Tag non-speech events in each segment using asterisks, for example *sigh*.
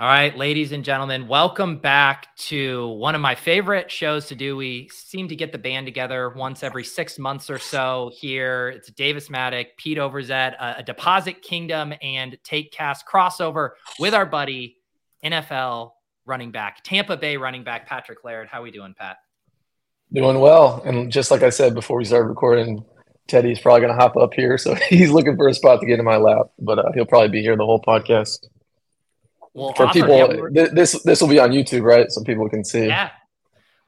All right, ladies and gentlemen, welcome back to one of my favorite shows to do. We seem to get the band together once every six months or so here. It's Davis Mattek, Pete Overzet, a, a Deposit Kingdom and Take Cast crossover with our buddy, NFL running back, Tampa Bay running back, Patrick Laird. How we doing, Pat? Doing well. And just like I said before we started recording, Teddy's probably going to hop up here. So *laughs* he's looking for a spot to get in my lap, but uh, he'll probably be here the whole podcast. Well, for people, th- this this will be on YouTube, right? So people can see. Yeah.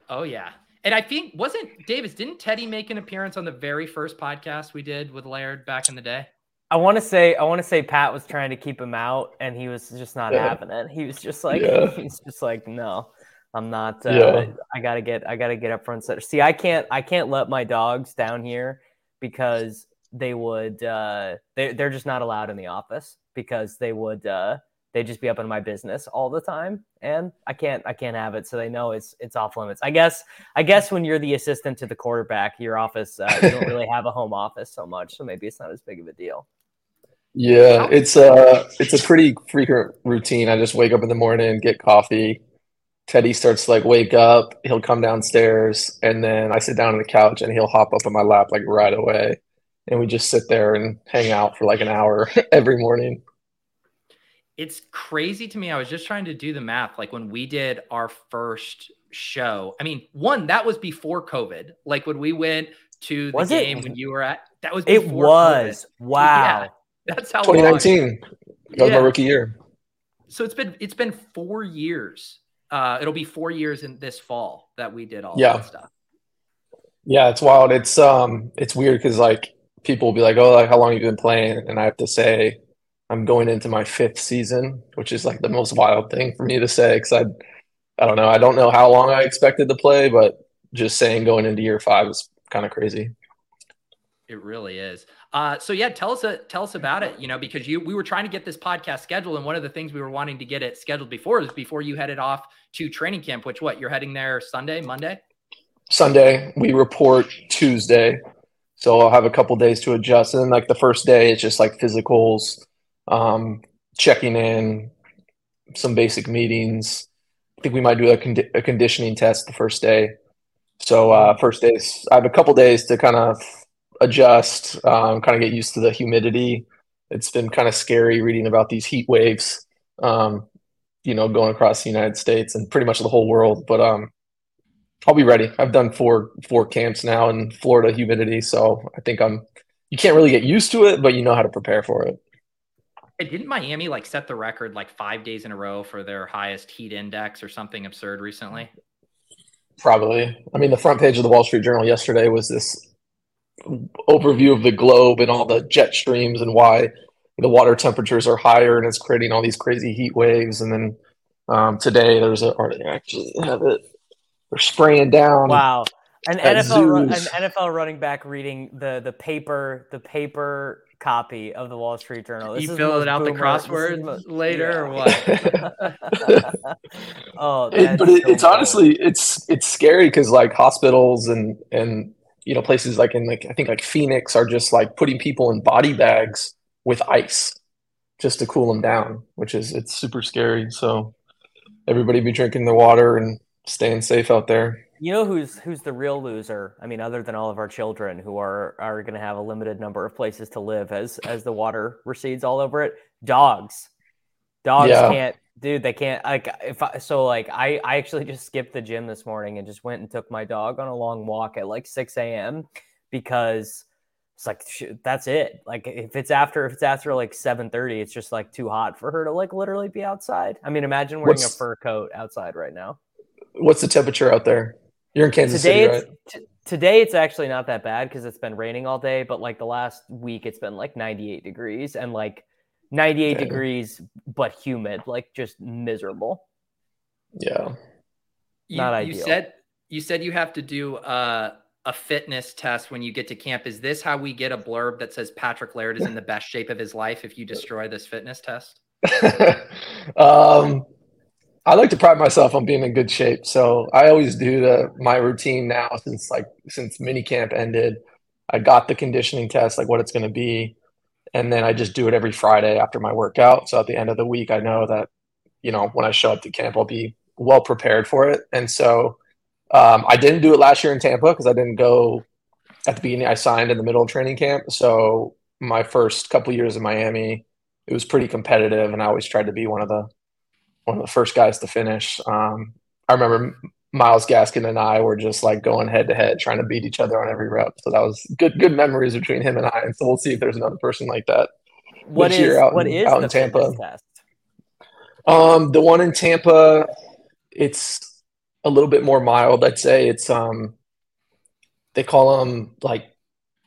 Oh yeah. And I think wasn't Davis? Didn't Teddy make an appearance on the very first podcast we did with Laird back in the day? I want to say I want to say Pat was trying to keep him out, and he was just not yeah. having it. He was just like yeah. *laughs* he's just like no, I'm not. Uh, yeah. I gotta get I gotta get up front. center. See, I can't I can't let my dogs down here because they would uh, they they're just not allowed in the office because they would uh, they'd just be up in my business all the time and i can't i can't have it so they know it's it's off limits. I guess i guess when you're the assistant to the quarterback your office uh, you don't really have a home office so much so maybe it's not as big of a deal. Yeah it's a it's a pretty frequent routine. I just wake up in the morning get coffee. Teddy starts to like wake up he'll come downstairs and then i sit down on the couch and he'll hop up on my lap like right away. And we just sit there and hang out for like an hour *laughs* every morning it's crazy to me. I was just trying to do the math. Like when we did our first show, I mean, one that was before COVID. Like when we went to the was game it? when you were at, that was it was COVID. wow. Yeah, that's how 2019. Long. That was yeah. my rookie year. So it's been it's been four years. Uh, it'll be four years in this fall that we did all yeah. that stuff. Yeah, it's wild. It's um, it's weird because like people will be like, "Oh, like how long have you been playing?" And I have to say, I'm going into my fifth season, which is like the most wild thing for me to say because I, I don't know, I don't know how long I expected to play, but just saying going into year five is kind of crazy. It really is. Uh, so yeah, tell us uh, tell us about it. You know, because you we were trying to get this podcast scheduled, and one of the things we were wanting to get it scheduled before is before you headed off to training camp. Which what you're heading there Sunday, Monday? Sunday. We report Tuesday, so I'll have a couple days to adjust. And then like the first day, it's just like physicals, um, checking in, some basic meetings. I think we might do a, con- a conditioning test the first day. So uh, first days, I have a couple days to kind of adjust, um, kind of get used to the humidity. It's been kind of scary reading about these heat waves, um, you know, going across the United States and pretty much the whole world. But um, I'll be ready. I've done four four camps now in Florida humidity, so I think I'm. You can't really get used to it, but you know how to prepare for it. Didn't Miami like set the record like five days in a row for their highest heat index or something absurd recently? Probably. I mean, the front page of the Wall Street Journal yesterday was this overview of the globe and all the jet streams and why the water temperatures are higher and it's creating all these crazy heat waves. And then um, today there's a, or they actually have it, they're spraying down. Wow. An NFL, an NFL running back reading the the paper the paper copy of the Wall Street Journal. This you fill it out the crossword later yeah. or what? *laughs* oh, it, but it, so it's honestly it's it's scary because like hospitals and and you know places like in like I think like Phoenix are just like putting people in body bags with ice just to cool them down, which is it's super scary. So everybody be drinking their water and staying safe out there. You know who's who's the real loser? I mean, other than all of our children who are are going to have a limited number of places to live as as the water recedes all over it. Dogs, dogs yeah. can't, dude. They can't. Like if I, so, like I I actually just skipped the gym this morning and just went and took my dog on a long walk at like six a.m. because it's like that's it. Like if it's after if it's after like seven thirty, it's just like too hot for her to like literally be outside. I mean, imagine wearing what's, a fur coat outside right now. What's the temperature out there? You're in Kansas today City, right? T- today it's actually not that bad because it's been raining all day. But like the last week, it's been like 98 degrees and like 98 okay. degrees, but humid, like just miserable. Yeah, you, not ideal. You said you said you have to do uh a fitness test when you get to camp. Is this how we get a blurb that says Patrick Laird is in the best shape of his life if you destroy this fitness test? *laughs* um, I like to pride myself on being in good shape, so I always do the my routine now since like since mini camp ended. I got the conditioning test, like what it's going to be, and then I just do it every Friday after my workout. So at the end of the week, I know that you know when I show up to camp, I'll be well prepared for it, and so um, I didn't do it last year in Tampa because I didn't go at the beginning. I signed in the middle of training camp, so my first couple years in Miami, it was pretty competitive, and I always tried to be one of the one of the first guys to finish. Um, I remember Myles Gaskin and I were just like going head to head, trying to beat each other on every rep. So that was good good memories between him and I. And so we'll see if there's another person like that. What is out what in, is out in Tampa? Test? Um, the one in Tampa, it's a little bit more mild. I'd say it's um they call them like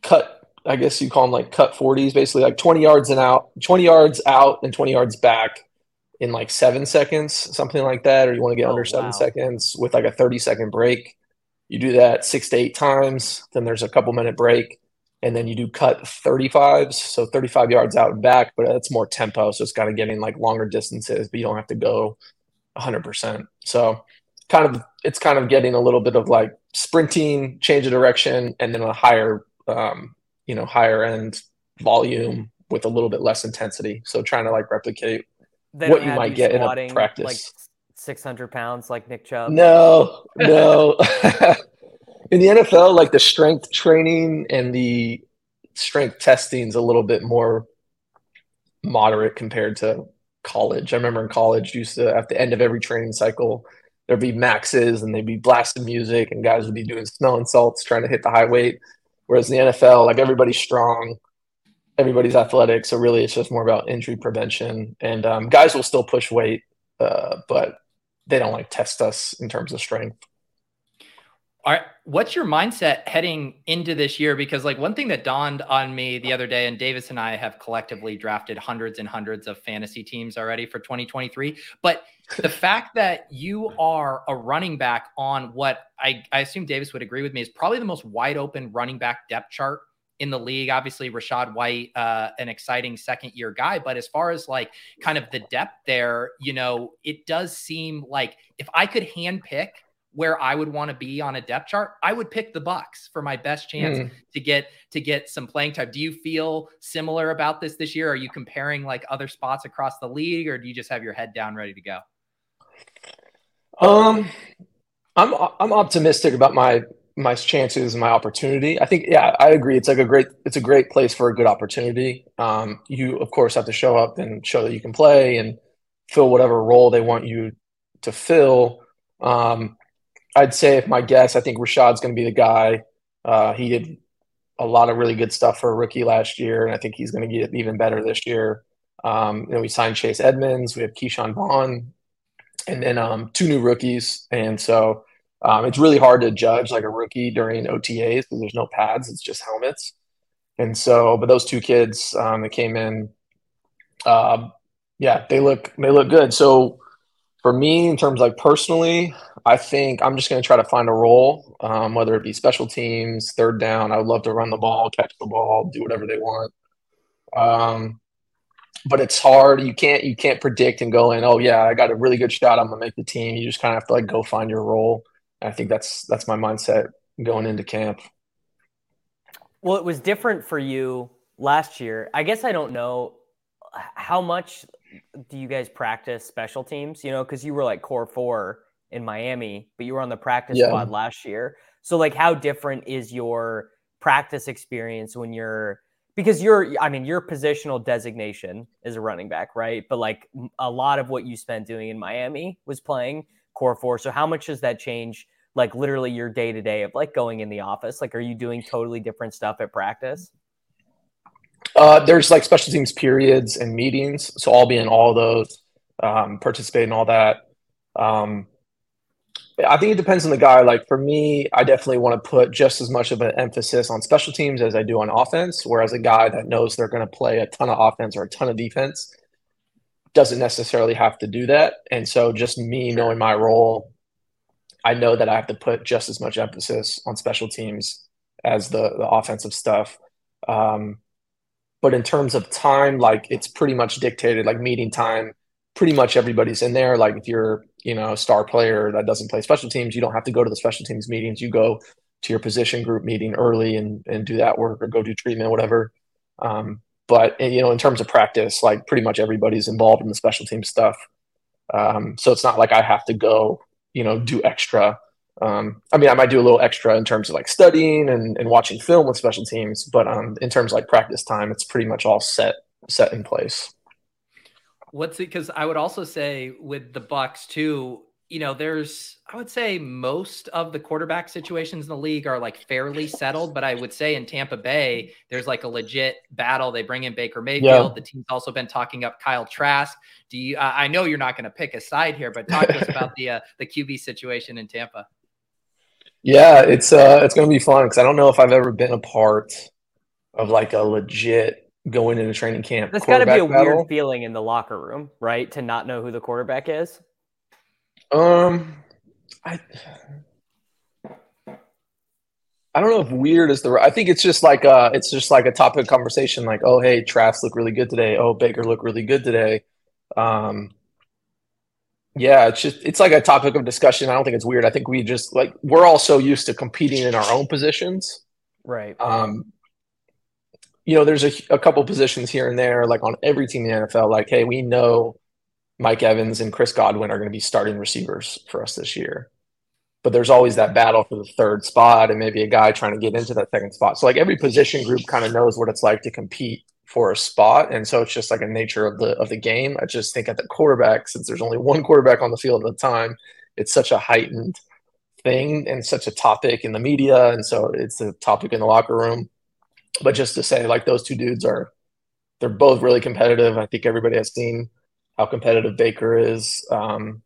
cut. I guess you call them like cut forties, basically like twenty yards and out, twenty yards out and twenty yards back in like seven seconds, something like that. Or you want to get oh, under seven wow. seconds with like a thirty second break. You do that six to eight times. Then there's a couple minute break, and then you do cut 35s, so 35 yards out and back, but it's more tempo, so it's kind of getting like longer distances, but you don't have to go 100%. So kind of it's kind of getting a little bit of like sprinting, change of direction, and then a higher um, you know higher end volume with a little bit less intensity. So trying to like replicate what you might you get in a practice. Like 600 pounds like Nick Chubb. No, no. *laughs* in the NFL, like the strength training and the strength testing is a little bit more moderate compared to college. I remember in college, used to at the end of every training cycle, there'd be maxes and they'd be blasting music and guys would be doing smelling salts trying to hit the high weight. Whereas in the NFL, like everybody's strong, everybody's athletic. So really it's just more about injury prevention. And um, guys will still push weight, uh, but they don't like test us in terms of strength. All right. What's your mindset heading into this year? Because, like, one thing that dawned on me the other day, and Davis and I have collectively drafted hundreds and hundreds of fantasy teams already for 2023. But the *laughs* fact that you are a running back on what I, I assume Davis would agree with me is probably the most wide open running back depth chart in the league. Obviously, Rachaad White, uh, an exciting second year guy. But as far as like kind of the depth there, you know, it does seem like if I could handpick where I would want to be on a depth chart, I would pick the Bucs for my best chance mm. to get to get some playing time. Do you feel similar about this this year? Are you comparing like other spots across the league, or do you just have your head down, ready to go? Um, I'm I'm optimistic about my my chances and my opportunity. I think yeah, I agree. It's like a great it's a great place for a good opportunity. Um, you of course have to show up and show that you can play and fill whatever role they want you to fill. Um, I'd say if my guess, I think Rachaad's going to be the guy. Uh, he did a lot of really good stuff for a rookie last year, and I think he's going to get even better this year. Um, you know, we signed Chase Edmonds, we have Ke'Shawn Vaughn, and then um, two new rookies, and so um, it's really hard to judge like a rookie during OTAs because there's no pads; it's just helmets. And so, but those two kids um, that came in, uh, yeah, they look they look good. So for me, in terms like personally, I think I'm just going to try to find a role, um, whether it be special teams, third down. I would love to run the ball, catch the ball, do whatever they want. Um, but it's hard. You can't you can't predict and go in. Oh yeah, I got a really good shot. I'm gonna make the team. You just kind of have to like go find your role. I think that's that's my mindset going into camp. Well, it was different for you last year. I guess I don't know how much do you guys practice special teams? You know, because you were like core four in Miami, but you were on the practice yeah. squad last year. So, like, how different is your practice experience when you're because you're, I mean, your positional designation is a running back, right? But like a lot of what you spent doing in Miami was playing core four. So, how much does that change? Like literally your day to day of like going in the office. Like, are you doing totally different stuff at practice? Uh, there's like special teams periods and meetings, so I'll be in all those, um, participate in all that. Um, I think it depends on the guy. Like for me, I definitely want to put just as much of an emphasis on special teams as I do on offense. Whereas a guy that knows they're going to play a ton of offense or a ton of defense doesn't necessarily have to do that. And so, just me knowing my role, I know that I have to put just as much emphasis on special teams as the the offensive stuff. Um, but in terms of time, like it's pretty much dictated. Like meeting time, pretty much everybody's in there. Like if you're you know, a star player that doesn't play special teams, you don't have to go to the special teams meetings. You go to your position group meeting early and, and do that work or go do treatment, whatever. Um, but you know, in terms of practice, like pretty much everybody's involved in the special team stuff. Um, so it's not like I have to go, you know, do extra. Um, I mean, I might do a little extra in terms of like studying and, and watching film with special teams, but um, in terms of like practice time, it's pretty much all set set in place. What's it? Because I would also say with the Bucs too, you know, there's I would say most of the quarterback situations in the league are like fairly settled, but I would say in Tampa Bay, there's like a legit battle. They bring in Baker Mayfield. Yeah. The team's also been talking up Kyle Trask. Do you? Uh, I know you're not going to pick a side here, but talk to us about the uh, the QB situation in Tampa. Yeah, it's uh, it's going to be fun because I don't know if I've ever been a part of like a legit going into training camp. That's got to be a battle. weird feeling in the locker room, right? To not know who the quarterback is. Um, I. I don't know if weird is the right. I think it's just like uh it's just like a topic of conversation. Like, oh hey, Trask look really good today. Oh Baker look really good today. Um, yeah, it's just it's like a topic of discussion. I don't think it's weird. I think we just like we're all so used to competing in our own positions, right? Um, you know, there's a, a couple positions here and there, like on every team in the NFL, like, hey, we know Mike Evans and Chris Godwin are going to be starting receivers for us this year. But there's always that battle for the third spot and maybe a guy trying to get into that second spot. So like every position group kind of knows what it's like to compete for a spot. And so it's just like a nature of the of the game. I just think at the quarterback, since there's only one quarterback on the field at the time, it's such a heightened thing and such a topic in the media. And so it's a topic in the locker room but just to say, like those two dudes are, they're both really competitive. I think everybody has seen how competitive Baker is. Um,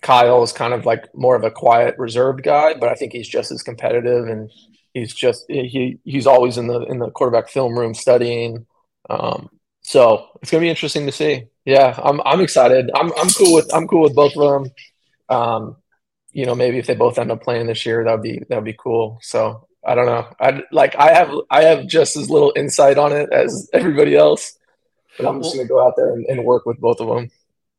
Kyle is kind of like more of a quiet, reserved guy, but I think he's just as competitive, and he's just he he's always in the in the quarterback film room studying. Um, so it's gonna be interesting to see. Yeah, I'm I'm excited. I'm I'm cool with I'm cool with both of them. Um, you know, maybe if they both end up playing this year, that'd be that'd be cool. So I don't know. I like I have I have just as little insight on it as everybody else, but I'm just gonna go out there and, and work with both of them.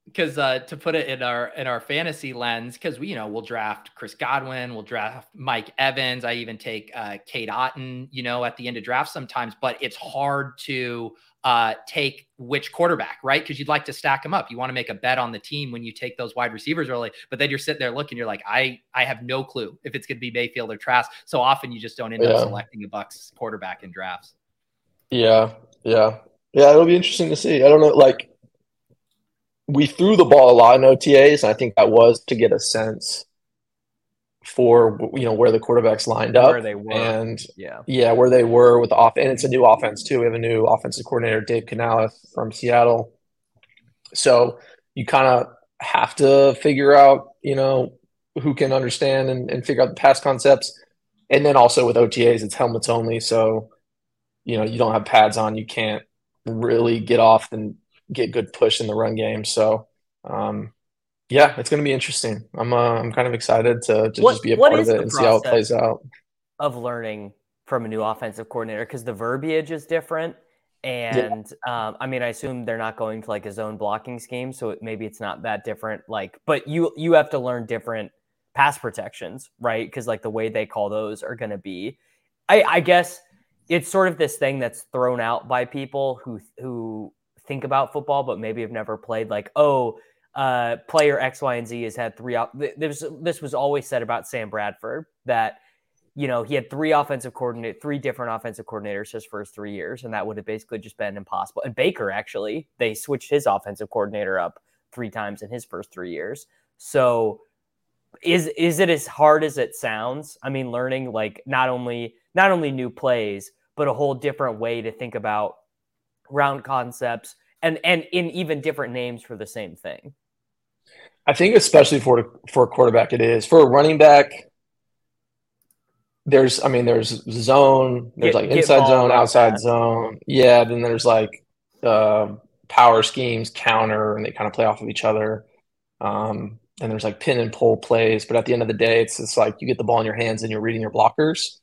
Because uh, to put it in our in our fantasy lens, because we you know we'll draft Chris Godwin, we'll draft Mike Evans. I even take uh, Cade Otton, you know, at the end of draft sometimes. But it's hard to uh, take which quarterback, right? Because you'd like to stack them up. You want to make a bet on the team when you take those wide receivers early, but then you're sitting there looking, you're like, I I have no clue if it's going to be Mayfield or Trask. So often you just don't end yeah. up selecting a Bucs quarterback in drafts. Yeah, yeah, yeah. It'll be interesting to see. I don't know, like we threw the ball a lot in OTAs, and I think that was to get a sense for you know where the quarterbacks lined up, where they were, and yeah, yeah, where they were with the off. And it's a new offense too. We have a new offensive coordinator, Dave Canales from Seattle. So you kind of have to figure out, you know, who can understand and, and figure out the pass concepts. And then also with OTAs, it's helmets only. So, you know, you don't have pads on, you can't really get off and get good push in the run game. So, um, yeah, it's going to be interesting. I'm uh, I'm kind of excited to, to what, just be a part of it and see how it plays out. Of learning from a new offensive coordinator because the verbiage is different. And yeah. um, I mean, I assume they're not going to like a zone blocking scheme, so it, maybe it's not that different. Like, but you you have to learn different pass protections, right? Because like the way they call those are going to be. I, I guess it's sort of this thing that's thrown out by people who who think about football but maybe have never played. Like, oh, uh, player X, Y, and Z has had three. Op- this this was always said about Sam Bradford that you know he had three offensive coordinate, three different offensive coordinators his first three years, and that would have basically just been impossible. And Baker actually, they switched his offensive coordinator up three times in his first three years. So is is it as hard as it sounds? I mean, learning like not only not only new plays, but a whole different way to think about round concepts and and in even different names for the same thing. I think especially for for a quarterback it is. For a running back there's I mean there's zone, there's get, like inside zone, outside that. zone. Yeah, then there's like uh, power schemes, counter, and they kind of play off of each other. Um, and there's like pin and pull plays, but at the end of the day, it's just like you get the ball in your hands and you're reading your blockers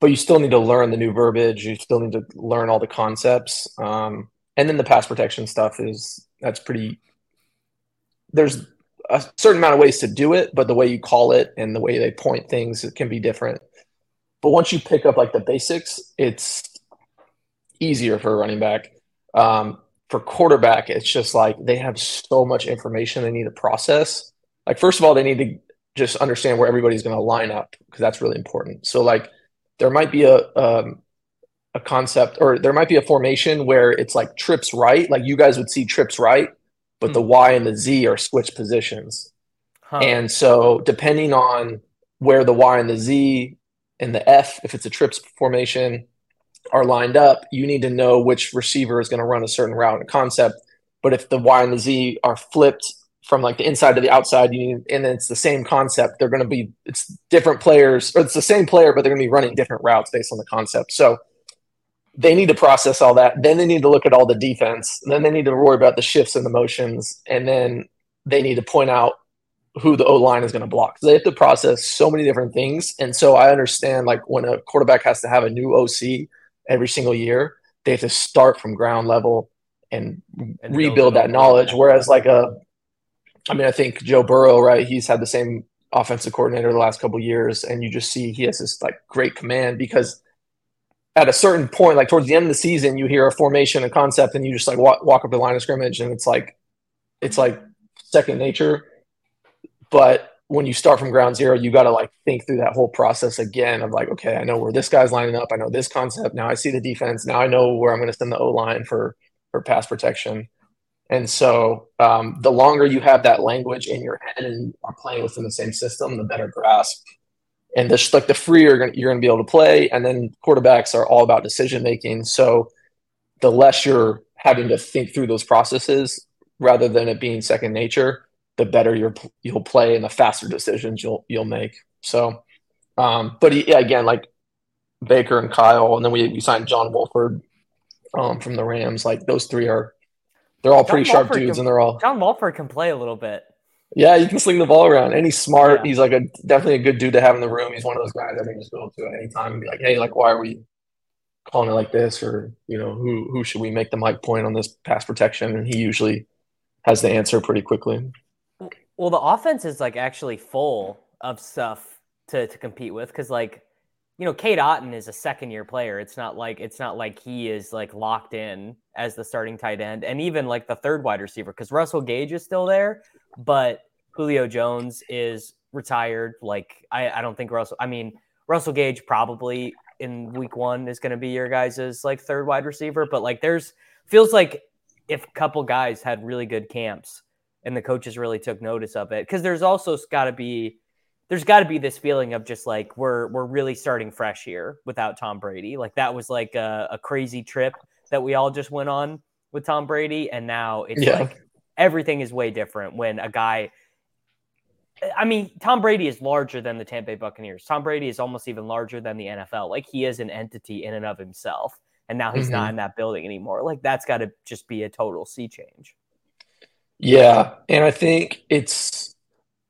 but you still need to learn the new verbiage. You still need to learn all the concepts. Um, and then the pass protection stuff is that's pretty. There's a certain amount of ways to do it, but the way you call it and the way they point things it can be different. But once you pick up like the basics, it's easier for a running back. Um, for quarterback, it's just like they have so much information they need to process. Like first of all, they need to just understand where everybody's going to line up because that's really important. So like there might be a um, a concept or there might be a formation where it's like trips right, like you guys would see trips right, but mm. the hmm. Y and the Z are switched positions. Huh. And so depending on where the Y and the Z and the F, if it's a trips formation, are lined up, you need to know which receiver is going to run a certain route and concept. But if the Y and the Z are flipped from like the inside to the outside you and it's the same concept they're going to be it's different players or it's the same player but they're going to be running different routes based on the concept so they need to process all that then they need to look at all the defense then they need to worry about the shifts and the motions and then they need to point out who the O line is going to block. So they have to process so many different things. And so I understand like when a quarterback has to have a new OC every single year, they have to start from ground level and, and rebuild that knowledge. Whereas like a I mean, I think Joe Burrow, right? He's had the same offensive coordinator the last couple years, and you just see he has this like great command because at a certain point, like towards the end of the season, you hear a formation, a concept, and you just like walk, walk up the line of scrimmage, and it's like it's like second nature. But when you start from ground zero, you got to like think through that whole process again of like, okay, I know where this guy's lining up. I know this concept. Now I see the defense. Now I know where I'm going to send the O line for for pass protection. And so um, the longer you have that language in your head and are playing within the same system, the better grasp. And the, like the freer you're going to be able to play. And then quarterbacks are all about decision making. So the less you're having to think through those processes rather than it being second nature, the better you're, you'll play and the faster decisions you'll you'll make. So, um, but yeah, again, like Baker and Kyle, and then we, we signed John Wolford um, from the Rams. Like those three are they're all John pretty sharp dudes, can, and they're all. John Wolford can play a little bit. Yeah, you can sling the ball around, and he's smart. Yeah. He's like a definitely a good dude to have in the room. He's one of those guys I can just go to at any time and be like, "Hey, like, why are we calling it like this?" Or you know, who who should we make the mic point on this pass protection? And he usually has the answer pretty quickly. Well, the offense is like actually full of stuff to to compete with because like you know, Cade Otton is a second year player. It's not like it's not like he is like locked in as the starting tight end, and even like the third wide receiver because Russell Gage is still there, but Julio Jones is retired. Like I, I don't think Russell. I mean, Russell Gage probably in week one is going to be your guys's like third wide receiver, but like there's feels like if a couple guys had really good camps and the coaches really took notice of it because there's also got to be there's got to be this feeling of just like we're we're really starting fresh here without Tom Brady. Like that was like a, a crazy trip that we all just went on with Tom Brady, and now it's yeah. like everything is way different when a guy. I mean, Tom Brady is larger than the Tampa Bay Buccaneers. Tom Brady is almost even larger than the NFL. Like he is an entity in and of himself, and now he's mm-hmm. not in that building anymore. Like that's got to just be a total sea change. Yeah, and I think it's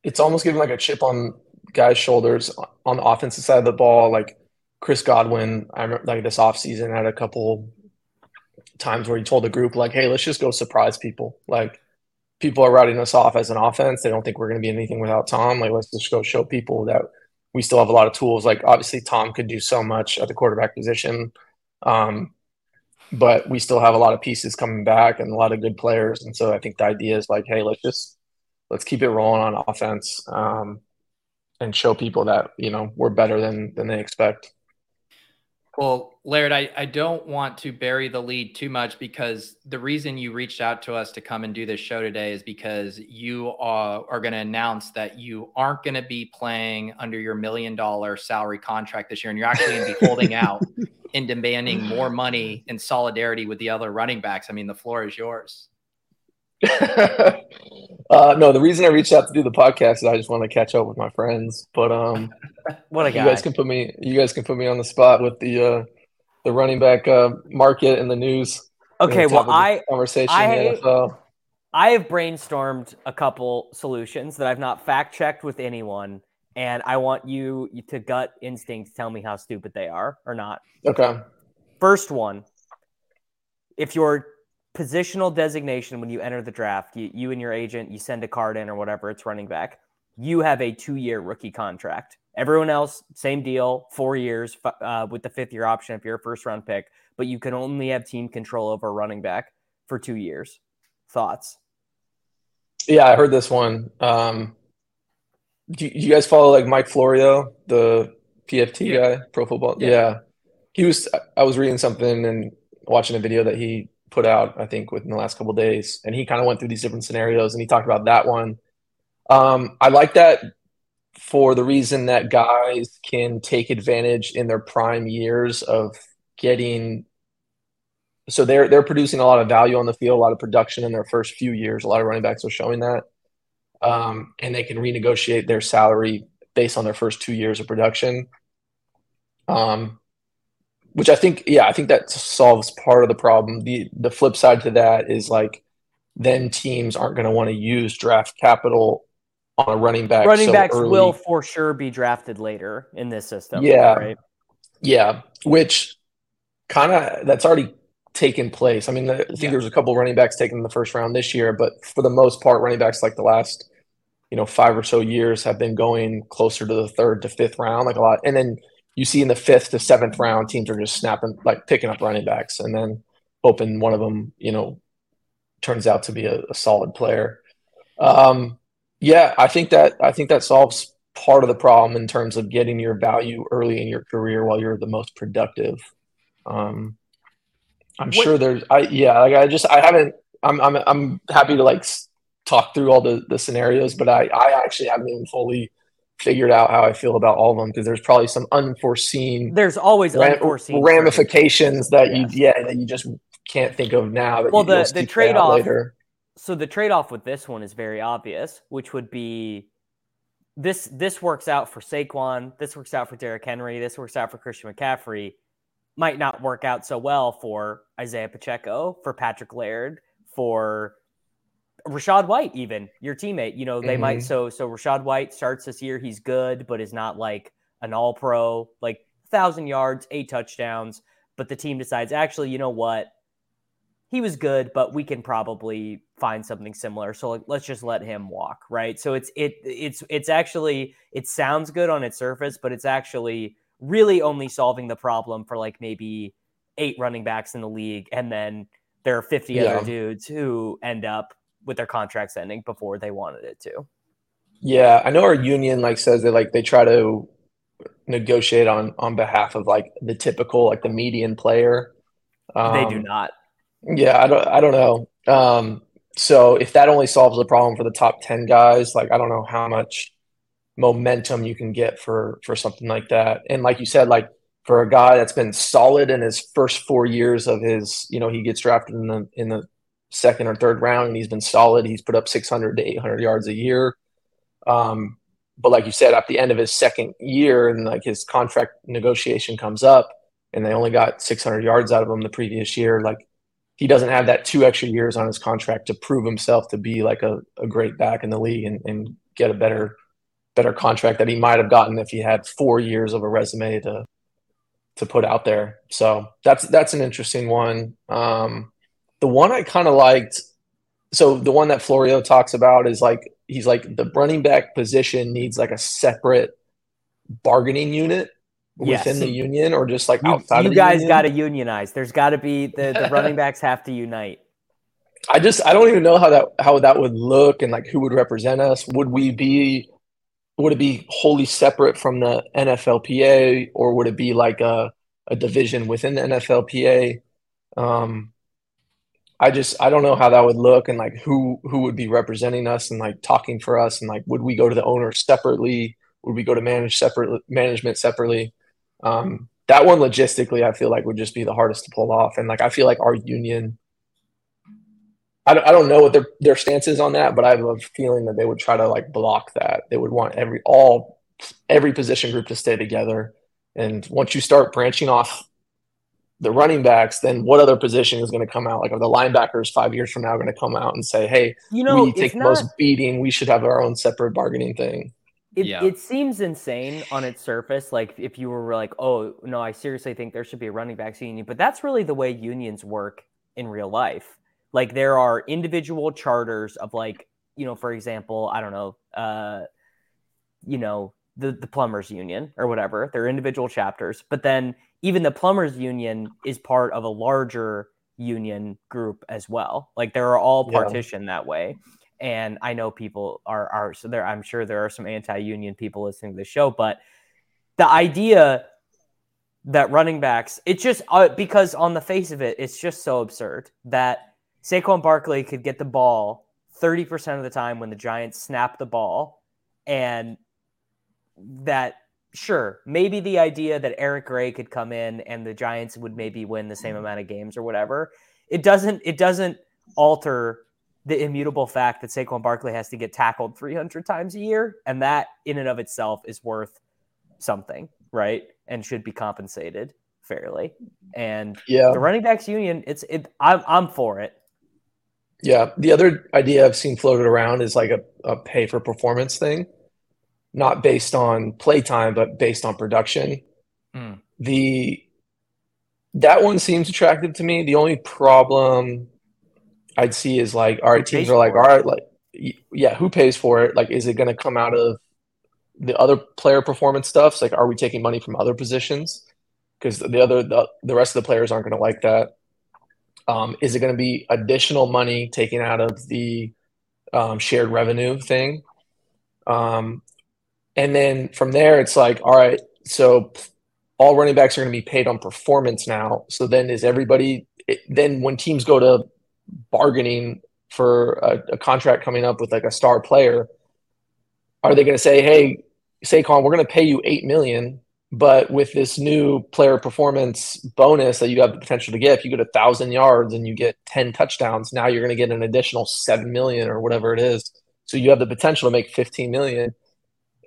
it's almost giving like a chip on guys' shoulders on the offensive side of the ball. Like Chris Godwin, I remember like this offseason had a couple times where he told the group, like, hey, let's just go surprise people. Like people are writing us off as an offense. They don't think we're going to be anything without Tom. Like, let's just go show people that we still have a lot of tools. Like, obviously, Tom could do so much at the quarterback position. Um, but we still have a lot of pieces coming back and a lot of good players. And so I think the idea is like, hey, let's just let's keep it rolling on offense. Um, and show people that you know we're better than than they expect. Well, Laird, I, I don't want to bury the lead too much because the reason you reached out to us to come and do this show today is because you are, are going to announce that you aren't going to be playing under your million dollar salary contract this year and you're actually going to be holding *laughs* out in demanding more money in solidarity with the other running backs. I mean, the floor is yours. *laughs* uh, no, the reason I reached out to do the podcast is I just want to catch up with my friends. But um, *laughs* what a guy! You guys can put me. You guys can put me on the spot with the uh, the running back uh, market and the news. Okay, well, I conversation. I, I have brainstormed a couple solutions that I've not fact checked with anyone, and I want you to gut instinct tell me how stupid they are or not. Okay. First one: if your positional designation when you enter the draft, you, you and your agent, you send a card in or whatever, it's running back. You have a two-year rookie contract. Everyone else, same deal, four years uh, with the fifth year option if you're a first round pick, but you can only have team control over running back for two years. Thoughts? Yeah, I heard this one. Um, do, you, guys follow like Mike Florio, the PFT yeah. guy, Pro Football? Yeah. yeah. He was, I was reading something and watching a video that he put out, I think, within the last couple days, and he kind of went through these different scenarios and he talked about that one. Um, I like that for the reason that guys can take advantage in their prime years of getting so they're they're producing a lot of value on the field, a lot of production in their first few years. A lot of running backs are showing that, um, and they can renegotiate their salary based on their first two years of production. Um, which I think, yeah, I think that solves part of the problem. the The flip side to that is like, then teams aren't going to want to use draft capital on a running back. Running so backs early. will for sure be drafted later in this system. Yeah, right? yeah, which kind of that's already taken place. I mean, I think yeah. there's a couple running backs taken in the first round this year, but for the most part, running backs like the last you know five or so years have been going closer to the third to fifth round, like a lot, and then you see in the fifth to seventh round, teams are just snapping, like picking up running backs, and then hoping one of them, you know, turns out to be a, a solid player. Um, yeah, I think that I think that solves part of the problem in terms of getting your value early in your career while you're the most productive. Um, I'm what, sure there's, I yeah, like I just I haven't. I'm I'm I'm happy to like talk through all the the scenarios, but I I actually haven't even fully figured out how I feel about all of them because there's probably some unforeseen. There's always ram- unforeseen ramifications that yes. you yeah that you just can't think of now. well, the the trade off later. So the trade off with this one is very obvious, which would be this this works out for Saquon, this works out for Derrick Henry, this works out for Christian McCaffrey. Might not work out so well for Isaiah Pacheco, for Patrick Laird, for Rachaad White, even your teammate, you know, they mm-hmm. might. So, so Rachaad White starts this year. He's good, but is not like an all pro, like thousand yards, eight touchdowns. But the team decides, actually, you know what? He was good, but we can probably find something similar. So like, let's just let him walk, right? So it's it it's it's actually it sounds good on its surface, but it's actually really only solving the problem for like maybe eight running backs in the league, and then there are 50 yeah. other dudes who end up with their contracts ending before they wanted it to. Yeah, I know our union like says that like they try to negotiate on on behalf of like the typical like the median player. Um, they do um, not. Yeah, I don't I don't know. Um, so if that only solves the problem for the top 10 guys, like I don't know how much momentum you can get for for something like that. And like you said like for a guy that's been solid in his first 4 years of his, you know, he gets drafted in the in the second or third round, and he's been solid. He's put up 600 to 800 yards a year. Um, but like you said, at the end of his second year, and like his contract negotiation comes up, and they only got 600 yards out of him the previous year, like he doesn't have that two extra years on his contract to prove himself to be like a, a great back in the league and, and get a better better contract that he might have gotten if he had four years of a resume to to put out there. So that's that's an interesting one. Um, the one I kind of liked, so the one that Florio talks about is like he's like the running back position needs like a separate bargaining unit yes. within the union or just like outside. You, guys got to unionize. There's got to be the, the *laughs* running backs have to unite. I just I don't even know how that how that would look and like who would represent us. Would we be would it be wholly separate from the NFLPA or would it be like a a division within the NFLPA? Um, I just I don't know how that would look and like who who would be representing us and like talking for us and like would we go to the owner separately? Would we go to manage separate management separately? Um, that one logistically, I feel like would just be the hardest to pull off. And like, I feel like our union, I don't, I don't know what their, their stance is on that, but I have a feeling that they would try to like block that. They would want every, all, every position group to stay together. And once you start branching off the running backs, then what other position is going to come out? Like, are the linebackers five years from now going to come out and say, "Hey, you know, we take not, most beating. We should have our own separate bargaining thing." It, yeah. it seems insane on its surface. Like, if you were like, "Oh no, I seriously think there should be a running backs union," but that's really the way unions work in real life. Like, there are individual charters of like, you know, for example, I don't know, uh, you know, the the plumbers union or whatever. They're individual chapters, but then even the plumbers union is part of a larger union group as well. Like they are all partitioned yeah. that way. And I know people are are so there. I'm sure there are some anti-union people listening to the show, but the idea that running backs, it's just uh, because on the face of it, it's just so absurd that Saquon Barkley could get the ball 30% of the time when the Giants snap the ball, and that sure, maybe the idea that Eric Gray could come in and the Giants would maybe win the same mm-hmm. amount of games or whatever. It doesn't it doesn't alter the immutable fact that Saquon Barkley has to get tackled 300 times a year and that in and of itself is worth something, right? And should be compensated fairly. And yeah. the running backs union, it's it I'm I'm for it. Yeah, the other idea I've seen floated around is like a, a pay for performance thing not based on playtime, but based on production. Mm. The that one seems attractive to me. The only problem I'd see is like, all right, teams are like, all right, like, yeah, who pays for it? Like, is it going to come out of the other player performance stuffs? Like, are we taking money from other positions? Because the other, the, the rest of the players aren't going to like that. Um, is it going to be additional money taken out of the um, shared revenue thing? Um, and then from there, it's like, all right, so all running backs are going to be paid on performance now. So then is everybody, then when teams go to bargaining for a, a contract coming up with like a star player, are they going to say, hey, Saquon, we're going to pay you 8 million, but with this new player performance bonus that you have the potential to get, if you get a thousand yards and you get 10 touchdowns, now you're going to get an additional 7 million or whatever it is. So you have the potential to make 15 million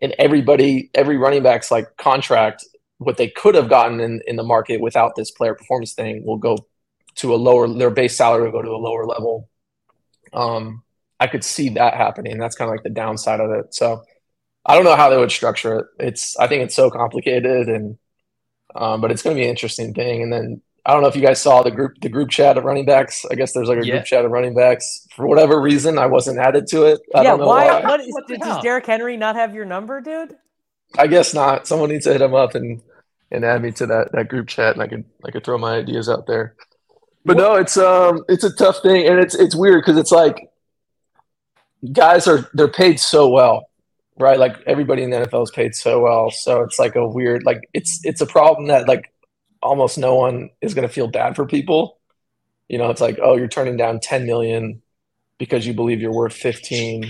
and everybody, every running back's like contract, what they could have gotten in, in the market without this player performance thing will go to a lower, their base salary will go to a lower level. Um, I could see that happening. That's kind of like the downside of it. So I don't know how they would structure it. It's, I think it's so complicated and, um, but it's going to be an interesting thing. And then I don't know if you guys saw the group the group chat of running backs. I guess there's like a yeah. group chat of running backs. For whatever reason, I wasn't added to it. I yeah, why? why. What is, what does Derrick Henry not have your number, dude? I guess not. Someone needs to hit him up and and add me to that that group chat, and I could I could throw my ideas out there. But no, it's um it's a tough thing, and it's it's weird because it's like guys are they're paid so well, right? Like everybody in the NFL is paid so well, so it's like a weird like it's it's a problem that like almost no one is going to feel bad for people. You know, it's like, oh, you're turning down 10 million because you believe you're worth 15.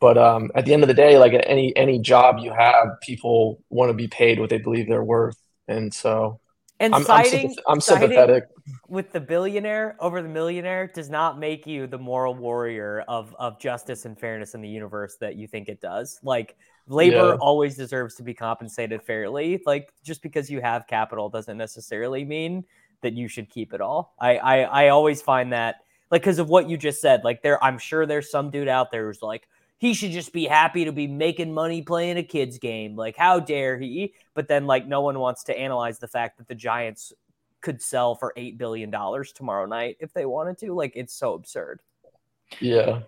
But um, at the end of the day, like at any any job you have, people want to be paid what they believe they're worth, and so and I'm, siding, I'm, I'm sympathetic with the billionaire over the millionaire does not make you the moral warrior of of justice and fairness in the universe that you think it does. Like labor yeah. always deserves to be compensated fairly. Like just because you have capital doesn't necessarily mean that you should keep it all. I I, I always find that like because of what you just said. Like there, I'm sure there's some dude out there who's like he should just be happy to be making money playing a kids game. Like how dare he? But then like no one wants to analyze the fact that the Giants could sell for eight billion dollars tomorrow night if they wanted to. Like it's so absurd. Yeah.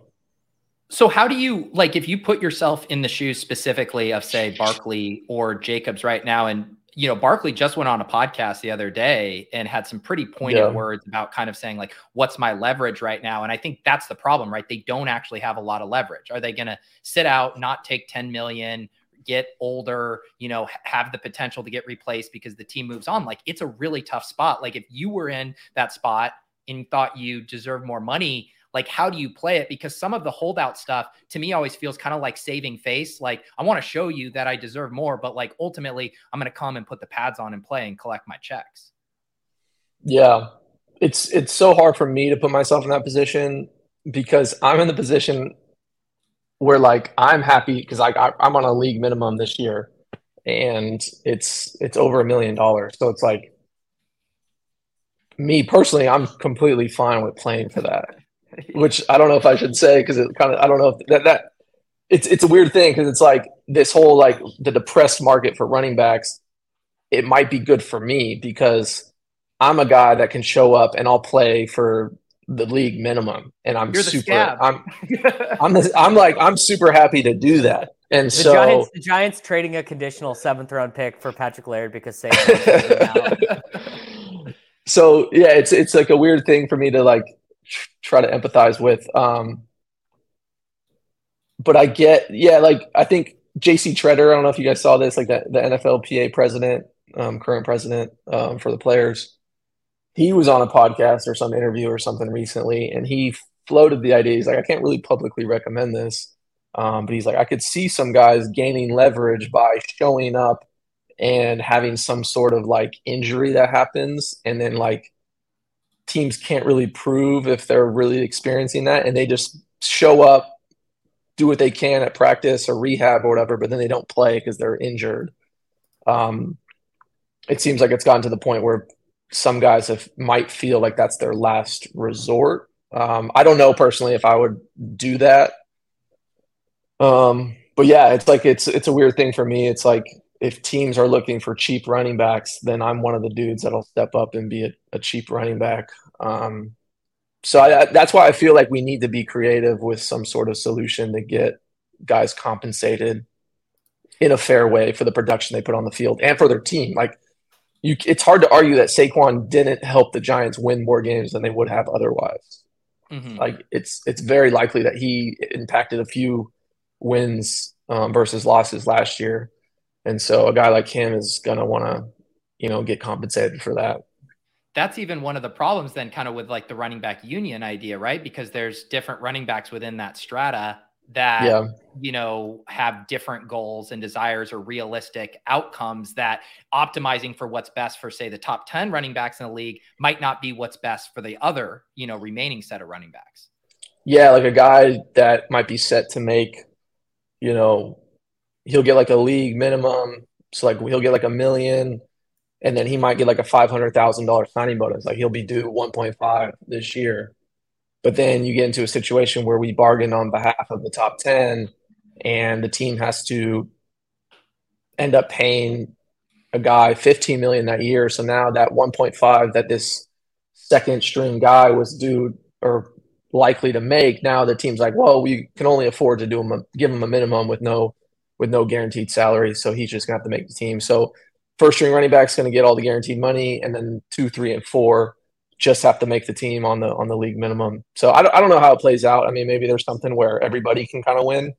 So how do you like if you put yourself in the shoes specifically of say Barkley or Jacobs right now and you know Barkley just went on a podcast the other day and had some pretty pointed yeah. words about kind of saying like what's my leverage right now? And I think that's the problem right? They don't actually have a lot of leverage. Are they going to sit out not take 10 million get older you know have the potential to get replaced because the team moves on? Like it's a really tough spot. Like if you were in that spot and thought you deserve more money Like, how do you play it? Because some of the holdout stuff to me always feels kind of like saving face. Like, I want to show you that I deserve more, but like ultimately, I'm going to come and put the pads on and play and collect my checks. Yeah. It's it's so hard for me to put myself in that position because I'm in the position where like I'm happy because like I'm on a league minimum this year and it's it's over a million dollars. So it's like me personally, I'm completely fine with playing for that. *laughs* Which I don't know if I should say because it kind of I don't know if that that it's it's a weird thing because it's like this whole like the depressed market for running backs. It might be good for me because I'm a guy that can show up and I'll play for the league minimum, and I'm super. Scab. I'm *laughs* I'm the, I'm like I'm super happy to do that. And the so Giants, the Giants trading a conditional seventh round pick for Patrick Laird because say. *laughs* so yeah, it's it's like a weird thing for me to like try to empathize with. Um, but I get yeah, like I think J.C. Tretter. I don't know if you guys saw this, like the the NFLPA president, um, current president um, for the players he was on a podcast or some interview or something recently, and he floated the idea. He's like, I can't really publicly recommend this, um, but he's like, I could see some guys gaining leverage by showing up and having some sort of like injury that happens, and then like teams can't really prove if they're really experiencing that, and they just show up, do what they can at practice or rehab or whatever, but then they don't play because they're injured. Um, it seems like it's gotten to the point where some guys have might feel like that's their last resort. Um, I don't know personally if I would do that. Um, but yeah, it's like it's it's a weird thing for me. It's like if teams are looking for cheap running backs, then I'm one of the dudes that'll step up and be a, a cheap running back. Um, so I, that's why I feel like we need to be creative with some sort of solution to get guys compensated in a fair way for the production they put on the field and for their team. Like you, it's hard to argue that Saquon didn't help the Giants win more games than they would have otherwise. Mm-hmm. Like it's it's very likely that he impacted a few wins um, versus losses last year, and so a guy like him is gonna want to, you know, get compensated for that. That's even one of the problems then, kind of with like the running back union idea, right? Because there's different running backs within that strata that yeah. you know have different goals and desires or realistic outcomes that optimizing for what's best for say the top 10 running backs in the league might not be what's best for the other you know remaining set of running backs yeah like a guy that might be set to make you know he'll get like a league minimum so like he'll get like a million and then he might get like a $500,000 signing bonus like he'll be due 1.5 this year but then you get into a situation where we bargain on behalf of the top 10 and the team has to end up paying a guy 15 million that year. So now that 1.5 that this second string guy was due or likely to make, now the team's like, well, we can only afford to do him a, give him a minimum with no with no guaranteed salary. So he's just gonna have to make the team. So first string running back's gonna get all the guaranteed money, and then two, three, and four just have to make the team on the on the league minimum. So I don't, I don't know how it plays out. I mean, maybe there's something where everybody can kind of win,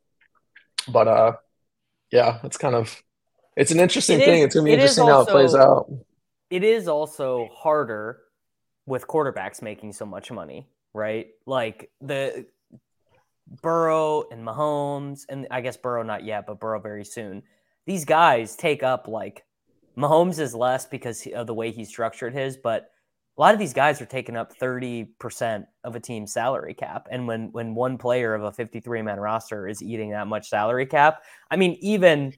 but uh, yeah, it's kind of it's an interesting it thing. It's gonna be interesting also, how it plays out. It is also harder with quarterbacks making so much money, right? Like the Burrow and Mahomes, and I guess Burrow not yet, but Burrow very soon. These guys take up like Mahomes is less because of the way he structured his, but a lot of these guys are taking up 30% of a team's salary cap. And when when one player of a 53 man roster is eating that much salary cap, I mean, even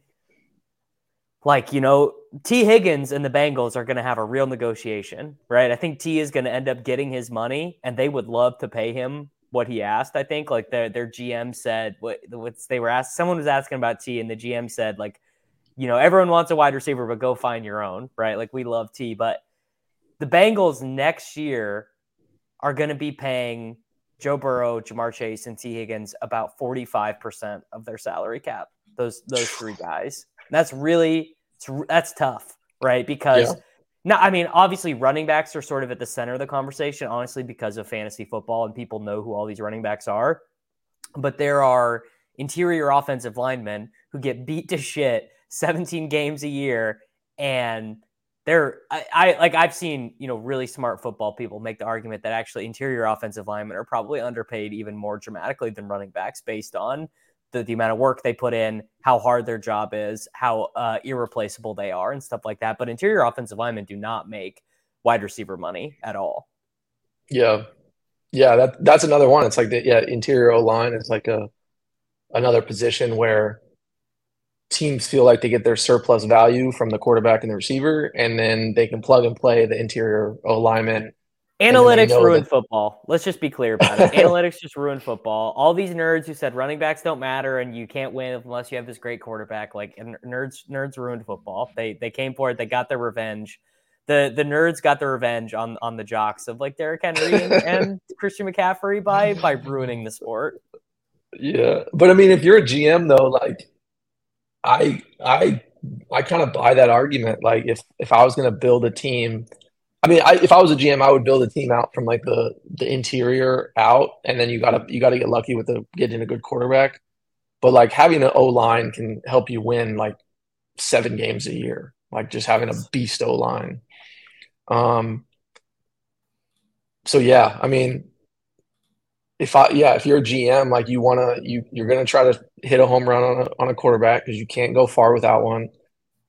like, you know, Tee Higgins and the Bengals are going to have a real negotiation, right? I think Tee is going to end up getting his money and they would love to pay him what he asked. I think like their their GM said what they were asked someone was asking about Tee and the GM said like you know, everyone wants a wide receiver, but go find your own, right? Like we love Tee, but the Bengals next year are going to be paying Joe Burrow, Ja'Marr Chase, and Tee Higgins about 45% of their salary cap. Those those three guys. That's really that's tough, right? Because yeah. Now, I mean, obviously, running backs are sort of at the center of the conversation, honestly, because of fantasy football and people know who all these running backs are. But there are interior offensive linemen who get beat to shit 17 games a year and they're I, I, like I've seen you know really smart football people make the argument that actually interior offensive linemen are probably underpaid even more dramatically than running backs based on the, the amount of work they put in, how hard their job is, how uh, irreplaceable they are, and stuff like that. But interior offensive linemen do not make wide receiver money at all. Yeah, yeah, that that's another one. It's like the yeah interior line is like a another position where teams feel like they get their surplus value from the quarterback and the receiver, and then they can plug and play the interior lineman. Analytics ruin that... football. Let's just be clear about it. *laughs* Analytics just ruin football. All these nerds who said running backs don't matter and you can't win unless you have this great quarterback, like nerds, nerds ruined football. They they came for it. They got their revenge. The the nerds got their revenge on on the jocks of like Derrick Henry and, *laughs* and Christian McCaffrey by by ruining the sport. Yeah, but I mean, if you're a GM though, like I I I kind of buy that argument. Like if if I was going to build a team, I mean, I, if I was a GM, I would build a team out from like the the interior out, and then you gotta you gotta get lucky with the getting a good quarterback. But like having an O line can help you win like seven games a year. Like just having a beast O line. Um. So yeah, I mean, if I yeah, if you're a GM, like you want to you you're gonna try to hit a home run on a on a quarterback because you can't go far without one.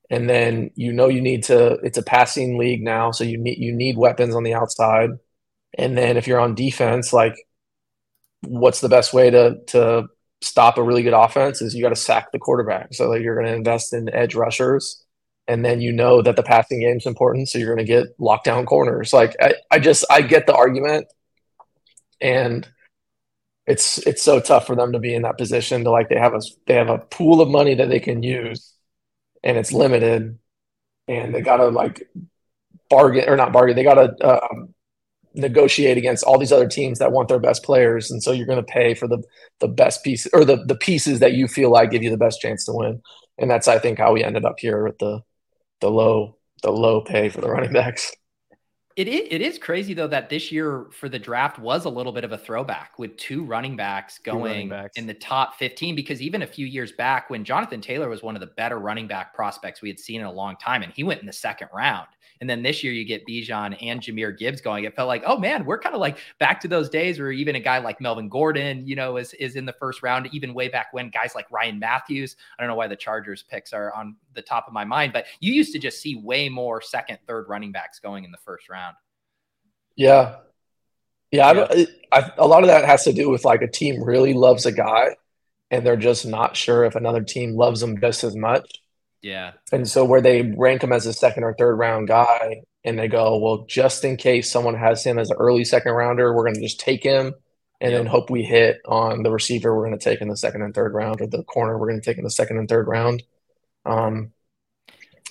And then you know you need to. It's a passing league now, so you need you need weapons on the outside. And then if you're on defense, like what's the best way to to stop a really good offense is you got to sack the quarterback. So like you're going to invest in edge rushers, and then you know that the passing game is important, so you're going to get lockdown corners. Like I, I just I get the argument, and it's it's so tough for them to be in that position to like they have a they have a pool of money that they can use and it's limited and they gotta like bargain or not bargain they gotta um, negotiate against all these other teams that want their best players and so you're to pay for the the best piece or the the pieces that you feel like give you the best chance to win. And that's i think how we ended up here with the the low the low pay for the running backs it is, it is crazy though that this year for the draft was a little bit of a throwback with two running backs going running backs. in the top 15 because even a few years back when Jonathan Taylor was one of the better running back prospects we had seen in a long time and he went in the second round and then this year you get Bijan and Jahmyr Gibbs going. It felt like, oh man, we're kind of like back to those days where even a guy like Melvin Gordon, you know, is is in the first round, even way back when guys like Ryan Mathews. I don't know why the Chargers picks are on the top of my mind, but you used to just see way more second, third running backs going in the first round. Yeah. Yeah, yeah. I, I, a lot of that has to do with like a team really loves a guy and they're just not sure if another team loves them just as much. Yeah. And so where they rank him as a second or third round guy and they go, well, just in case someone has him as an early second rounder, we're going to just take him and yep. then hope we hit on the receiver we're going to take in the second and third round or the corner we're going to take in the second and third round. Um,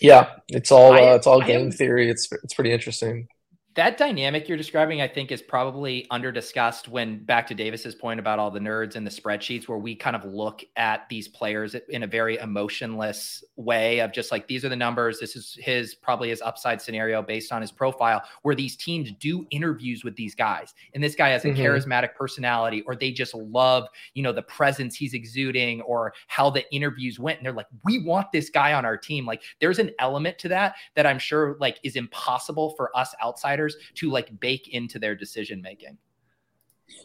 yeah, it's all uh, it's all game am, theory. It's it's pretty interesting that dynamic you're describing, I think, is probably under discussed when back to Davis's point about all the nerds and the spreadsheets, where we kind of look at these players in a very emotionless way of just like these are the numbers. This is his probably his upside scenario based on his profile, where these teams do interviews with these guys. And this guy has a mm-hmm. charismatic personality, or they just love, you know, the presence he's exuding or how the interviews went. And they're like, we want this guy on our team. Like there's an element to that that I'm sure like is impossible for us outsiders to like bake into their decision making.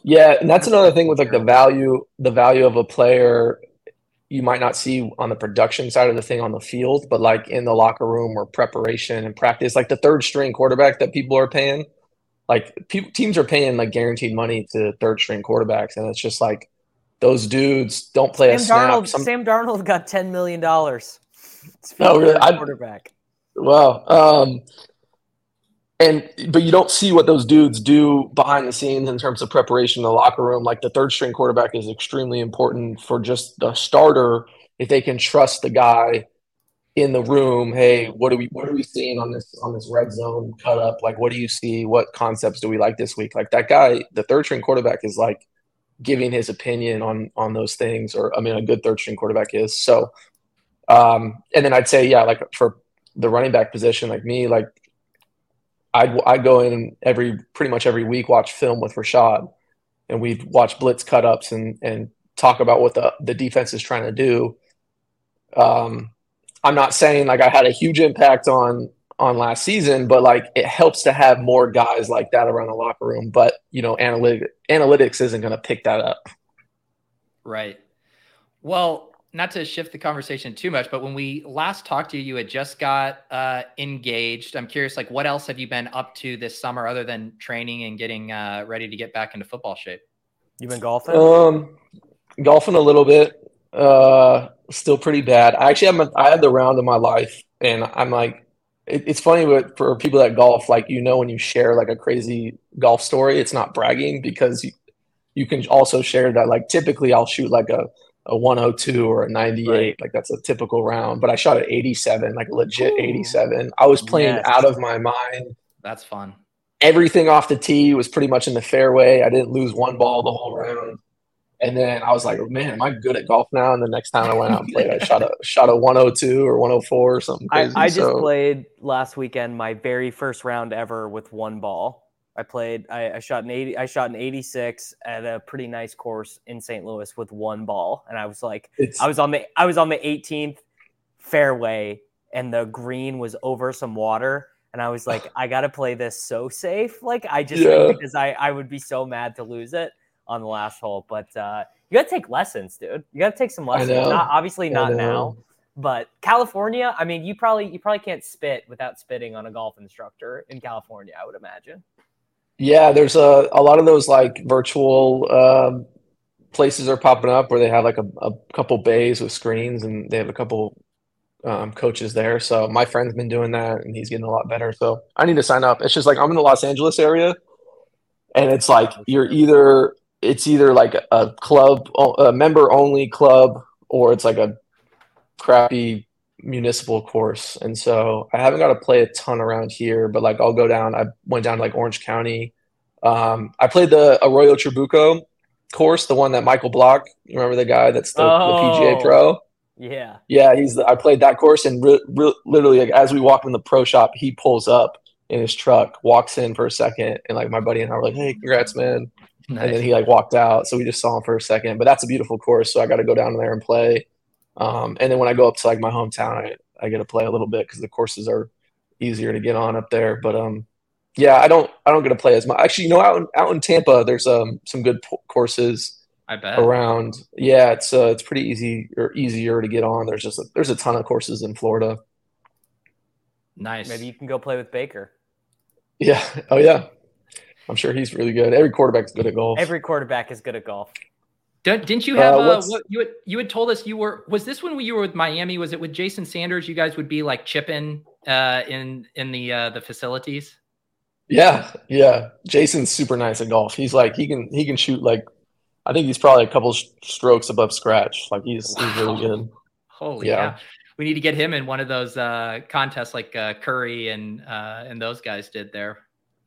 Yeah, and that's another thing with like the value, the value of a player you might not see on the production side of the thing on the field, but like in the locker room or preparation and practice, like the third string quarterback that people are paying, like pe- teams are paying like guaranteed money to third string quarterbacks, and it's just like those dudes don't play Sam a snap. Darnold, Some... Sam Darnold got ten million dollars. Oh, really? quarterback. Wow. Um, and but you don't see what those dudes do behind the scenes in terms of preparation in the locker room. Like the third string quarterback is extremely important for just the starter if they can trust the guy in the room. Hey, what are we what are we seeing on this on this red zone cut up? Like, what do you see? What concepts do we like this week? Like that guy, the third string quarterback is like giving his opinion on on those things. Or I mean, a good third string quarterback is so. Um, and then I'd say, yeah, like for the running back position, like me, like I'd I'd go in every pretty much every week watch film with Rachaad, and we'd watch blitz cut ups and and talk about what the the defense is trying to do. Um, I'm not saying like I had a huge impact on on last season, but like it helps to have more guys like that around the locker room. But you know, analytic, analytics isn't going to pick that up. Right. Well, not to shift the conversation too much, but when we last talked to you, you had just got uh, engaged. I'm curious, like, what else have you been up to this summer other than training and getting uh, ready to get back into football shape? You've been golfing? Um, golfing a little bit. Uh, still pretty bad. I actually have I had the round of my life, and I'm like, it, it's funny with, for people that golf. Like, you know, when you share like a crazy golf story, it's not bragging because you, you can also share that. Like, typically, I'll shoot like a a 102 or a 98 right. like that's a typical round but i shot at 87 like legit Ooh. 87 i was playing yes. out of my mind that's fun everything off the tee was pretty much in the fairway i didn't lose one ball the whole round and then I was like, man, am I good at golf now? And the next time I went out and played, I *laughs* shot a shot a 102 or 104 or something crazy. I, I just so. played last weekend my very first round ever with one ball. I played. I, I, shot an 80. I shot an 86 at a pretty nice course in St. Louis with one ball, and I was like, it's, I was on the I was on the 18th fairway, and the green was over some water, and I was like, *sighs* I got to play this so safe. Like I just yeah. because I I would be so mad to lose it on the last hole. But uh, you got to take lessons, dude. You got to take some lessons. Not obviously not now, but California. I mean, you probably you probably can't spit without spitting on a golf instructor in California. I would imagine. Yeah, there's a a lot of those like virtual um, places are popping up where they have like a, a couple bays with screens and they have a couple um, coaches there. So my friend's been doing that and he's getting a lot better. So I need to sign up. It's just like I'm in the Los Angeles area, and it's like you're either it's either like a club, a member only club, or it's like a crappy municipal course. And so I haven't got to play a ton around here, but like I'll go down. I went down to like Orange County. Um, I played the Arroyo Trabuco course, the one that Michael Block, you remember the guy that's the, oh, the PGA Pro? Yeah, yeah. He's the, I played that course, and re- re- literally, like as we walk in the pro shop, he pulls up in his truck, walks in for a second, and like my buddy and I were like, "Hey, congrats, man!" Nice. And then he like walked out, so we just saw him for a second. But that's a beautiful course, so I got to go down there and play. Um, and then when I go up to like my hometown, I, I get to play a little bit because the courses are easier to get on up there. But um, yeah, I don't I don't get to play as much. Actually, you know, out in, out in Tampa, there's um some good p- courses. I bet around. Yeah, it's uh, it's pretty easy or easier to get on. There's just a, there's a ton of courses in Florida. Nice. Maybe you can go play with Baker. Yeah. Oh yeah. I'm sure he's really good. Every quarterback's good at golf. Every quarterback is good at golf. Didn't you have uh, uh, what you had, you had told us you were was this when you were with Miami? Was it with Jason Sanders? You guys would be like chipping uh, in in the uh, the facilities. Yeah, yeah. Jason's super nice at golf. He's like he can he can shoot like I think he's probably a couple strokes above scratch. Like he's wow. he's really good. *laughs* Holy yeah. We need to get him in one of those uh, contests like uh, Curry and uh, and those guys did there.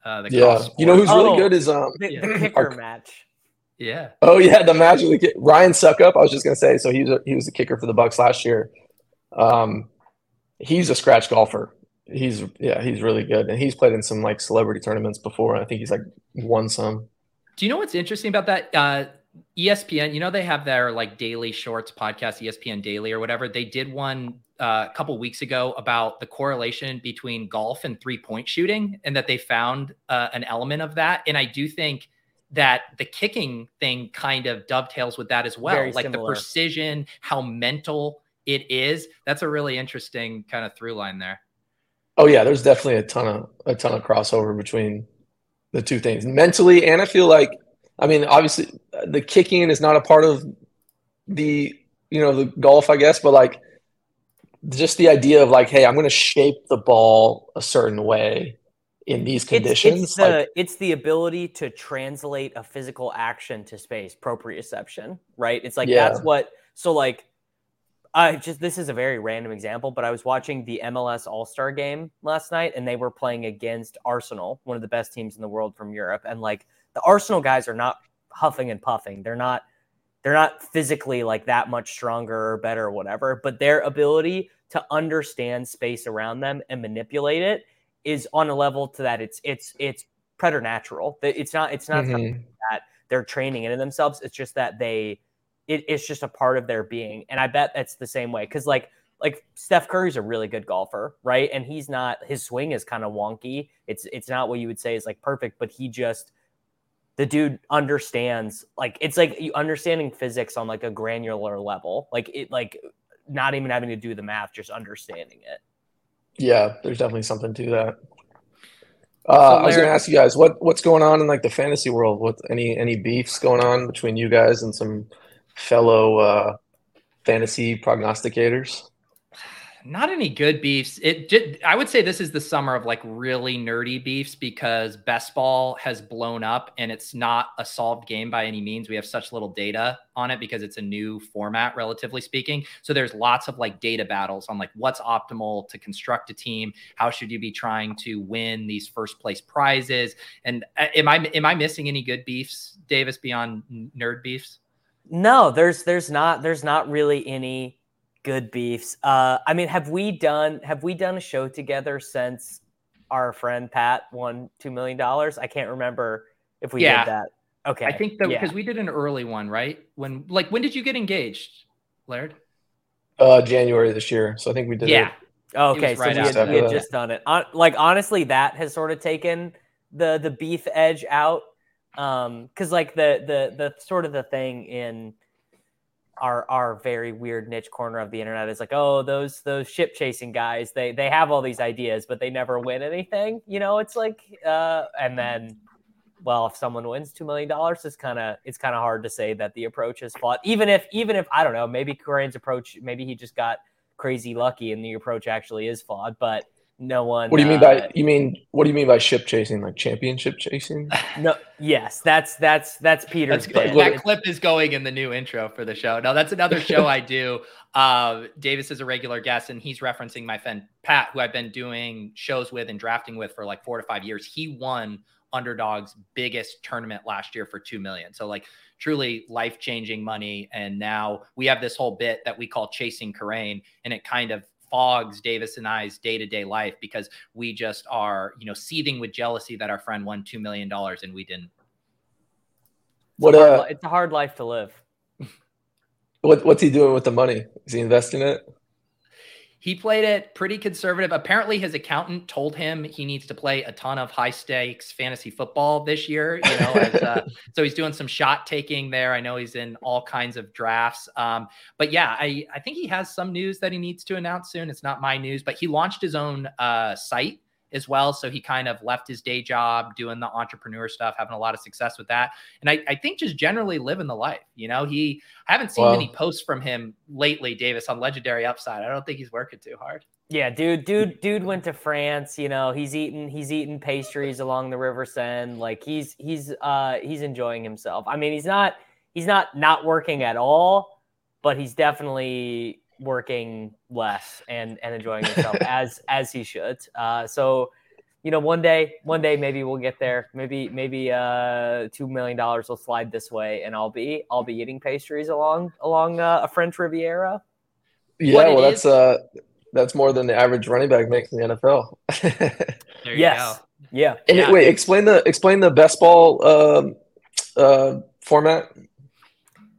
Uh, the yeah, you know who's really oh, good is um the, the kicker our, match. Yeah. Oh yeah, the Magic. the Ryan Succop. I was just gonna say. So he was a, he was the kicker for the Bucs last year. Um, he's a scratch golfer. He's yeah, he's really good, and he's played in some like celebrity tournaments before. I think he's like won some. Do you know what's interesting about that? Uh, ESPN, you know, they have their like daily shorts podcast, ESPN Daily or whatever. They did one uh, a couple weeks ago about the correlation between golf and three point shooting, and that they found uh, an element of that. And I do think that the kicking thing kind of dovetails with that as well. Very like similar. the precision, how mental it is. That's a really interesting kind of through line there. Oh yeah, there's definitely a ton of a ton of crossover between the two things mentally, and I feel like I mean, obviously, the kicking is not a part of the you know the golf, I guess, but like just the idea of like, hey, I'm going to shape the ball a certain way in these conditions. It's, it's the like, it's the ability to translate a physical action to space, proprioception, right? It's like yeah. that's what. So like, I just this is a very random example, but I was watching the MLS All Star game last night, and they were playing against Arsenal, one of the best teams in the world from Europe, and like the Arsenal guys are not huffing and puffing. They're not they're not physically like that much stronger or better or whatever, but their ability to understand space around them and manipulate it is on a level to that it's it's it's preternatural. It's not it's not mm-hmm. that they're training into themselves. It's just that they it, it's just a part of their being. And I bet that's the same way. Cause like like Steph Curry's a really good golfer, right? And he's not his swing is kind of wonky. It's it's not what you would say is like perfect, but he just the dude understands like it's like you understanding physics on like a granular level. Like it like not even having to do the math, just understanding it. Yeah, there's definitely something to that. Uh, I was going to ask you guys what what's going on in like the fantasy world. What any any beefs going on between you guys and some fellow uh, fantasy prognosticators? Not any good beefs. It did, I would say this is the summer of like really nerdy beefs because best ball has blown up and it's not a solved game by any means. We have such little data on it because it's a new format, relatively speaking. So there's lots of like data battles on like what's optimal to construct a team. How should you be trying to win these first place prizes? And uh, am I am I missing any good beefs, Davis, beyond nerd beefs? No, there's there's not there's not really any good beefs. Uh, I mean, have we done have we done a show together since our friend Pat won two million dollars? I can't remember if we yeah. did that. Okay, I think that because yeah. we did an early one, right? When like when did you get engaged, Laird? Uh, January this year. So I think we did. Yeah. It. Okay, so right we had, we had just done it. On, like honestly, that has sort of taken the the beef edge out. Um, because like the the the sort of the thing in our our very weird niche corner of the internet is like, oh, those those ship chasing guys, they they have all these ideas, but they never win anything. You know, it's like, uh, and then, well, if someone wins two million dollars, it's kind of it's kind of hard to say that the approach is flawed. Even if even if I don't know, maybe Kerrane's approach, maybe he just got crazy lucky and the approach actually is flawed, but no one. What do you mean uh, by you mean what do you mean by ship chasing? Like championship chasing? *laughs* No, yes, that's that's that's Peter's. That's, that clip is going in the new intro for the show. Now that's another show *laughs* I do. Uh, Davis is a regular guest, and he's referencing my friend Pat, who I've been doing shows with and drafting with for like four to five years. He won Underdog's biggest tournament last year for two million. So like truly life changing money. And now we have this whole bit that we call chasing Kerrane, and it kind of fogs Davis and I's day to day life because we just are, you know, seething with jealousy that our friend won $2 million and we didn't. What, it's, a hard, uh, it's a hard life to live. What, what's he doing with the money? Is he investing it? He played it pretty conservative. Apparently, his accountant told him he needs to play a ton of high stakes fantasy football this year. You know, as, uh, *laughs* so he's doing some shot taking there. I know he's in all kinds of drafts. Um, but yeah, I, I think he has some news that he needs to announce soon. It's not my news, but he launched his own uh, site as well. So he kind of left his day job doing the entrepreneur stuff, having a lot of success with that. And I, I think just generally living the life. You know, he I haven't seen well, any posts from him lately, Davis, on legendary upside. I don't think he's working too hard. Yeah, dude, dude, dude went to France. You know, he's eating he's eating pastries along the River Seine. Like he's he's uh he's enjoying himself. I mean, he's not he's not not working at all, but he's definitely working less and and enjoying himself *laughs* as as he should. Uh, so you know, one day, one day maybe we'll get there. Maybe maybe uh, two million dollars will slide this way, and I'll be I'll be eating pastries along along uh, a French Riviera. Yeah, well, that's uh that's more than the average running back makes in the NFL. *laughs* yes. Go. Yeah. And yeah. wait, explain the explain the best ball um, uh, format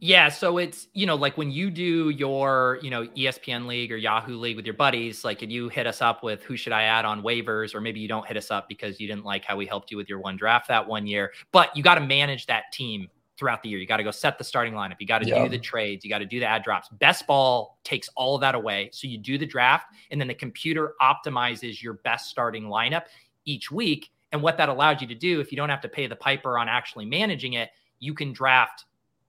yeah, so it's you know like when you do your you know ESPN league or Yahoo league with your buddies, like and you hit us up with who should I add on waivers, or maybe you don't hit us up because you didn't like how we helped you with your one draft that one year. But you got to manage that team throughout the year. You got to go set the starting lineup. You got to yeah. do the trades. You got to do the ad drops. Best ball takes all of that away. So you do the draft, and then the computer optimizes your best starting lineup each week. And what that allows you to do, if you don't have to pay the piper on actually managing it, you can draft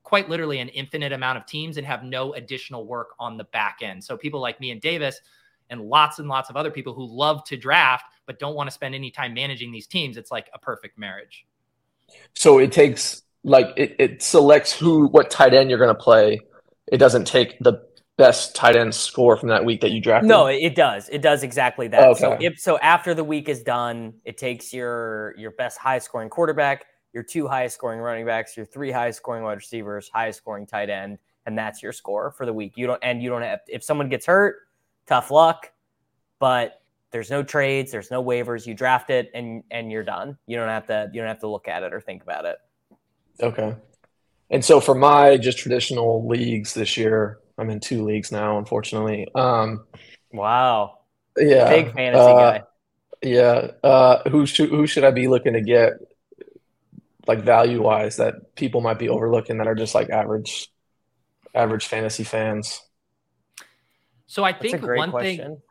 quite literally an infinite amount of teams and have no additional work on the back end. So people like me and Davis and lots and lots of other people who love to draft but don't want to spend any time managing these teams, it's like a perfect marriage. So it takes like it, it selects who what tight end you're going to play. It doesn't take the best tight end score from that week that you drafted? No, it does. It does exactly that. Oh, okay. So if so after the week is done, it takes your your best high scoring quarterback, your two highest scoring running backs, your three highest scoring wide receivers, highest scoring tight end, and that's your score for the week. You don't and you don't have if someone gets hurt, tough luck, but there's no trades, there's no waivers. You draft it and and you're done. You don't have to you don't have to look at it or think about it. Okay. And so for my just traditional leagues this year, I'm in two leagues now, unfortunately. Um, wow. Yeah. Big fantasy uh, guy. Yeah. Uh, who should who should I be looking to get, like value wise, that people might be overlooking that are just like average, average fantasy fans? So I think one question. thing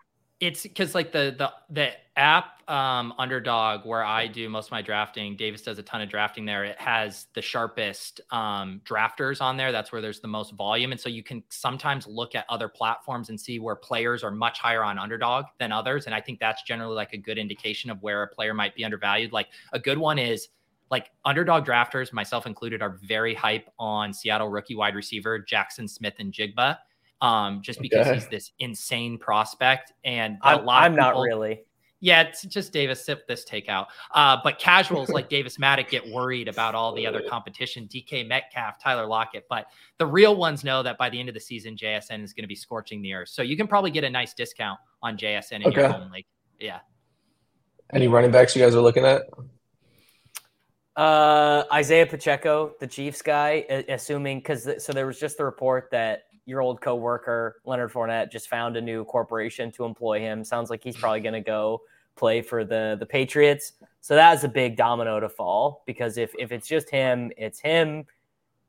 it's because like the the the app um, underdog where I do most of my drafting, Davis does a ton of drafting there. It has the sharpest um, drafters on there. That's where there's the most volume, and so you can sometimes look at other platforms and see where players are much higher on underdog than others. And I think that's generally like a good indication of where a player might be undervalued. Like a good one is like underdog drafters, myself included, are very hype on Seattle rookie wide receiver Jackson Smith-Njigba um, just because okay. he's this insane prospect. And a I'm, lot I'm people, not really. Yeah, it's just Davis sip this takeout. Uh, but casuals like Davis Mattek get worried about all the other competition, DK Metcalf, Tyler Lockett. But the real ones know that by the end of the season, JSN is going to be scorching the earth. So you can probably get a nice discount on JSN in okay. your home league. Yeah. Any running backs you guys are looking at? Uh, Isaiah Pacheco, the Chiefs guy, assuming because so there was just the report that your old coworker Leonard Fournette just found a new corporation to employ him. Sounds like he's probably going to go play for the the Patriots. So that is a big domino to fall because if if it's just him, it's him,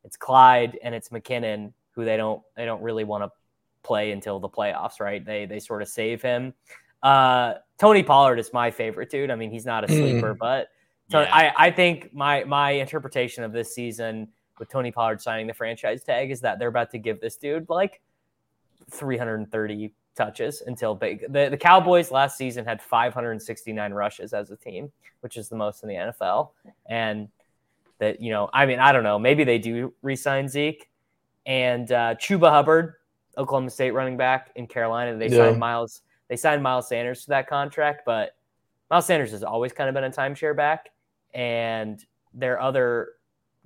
it's Clyde, and it's McKinnon who they don't they don't really want to play until the playoffs, right? They they sort of save him. Uh, Tony Pollard is my favorite dude. I mean, he's not a sleeper, mm. but so yeah. I I think my my interpretation of this season with Tony Pollard signing the franchise tag is that they're about to give this dude like 330 touches until big. The, the Cowboys last season had 569 rushes as a team, which is the most in the NFL. And that, you know, I mean, I don't know. Maybe they do resign Zeke and uh, Chuba Hubbard, Oklahoma State running back in Carolina. They yeah. signed Miles. They signed Miles Sanders to that contract, but Miles Sanders has always kind of been a timeshare back. And their other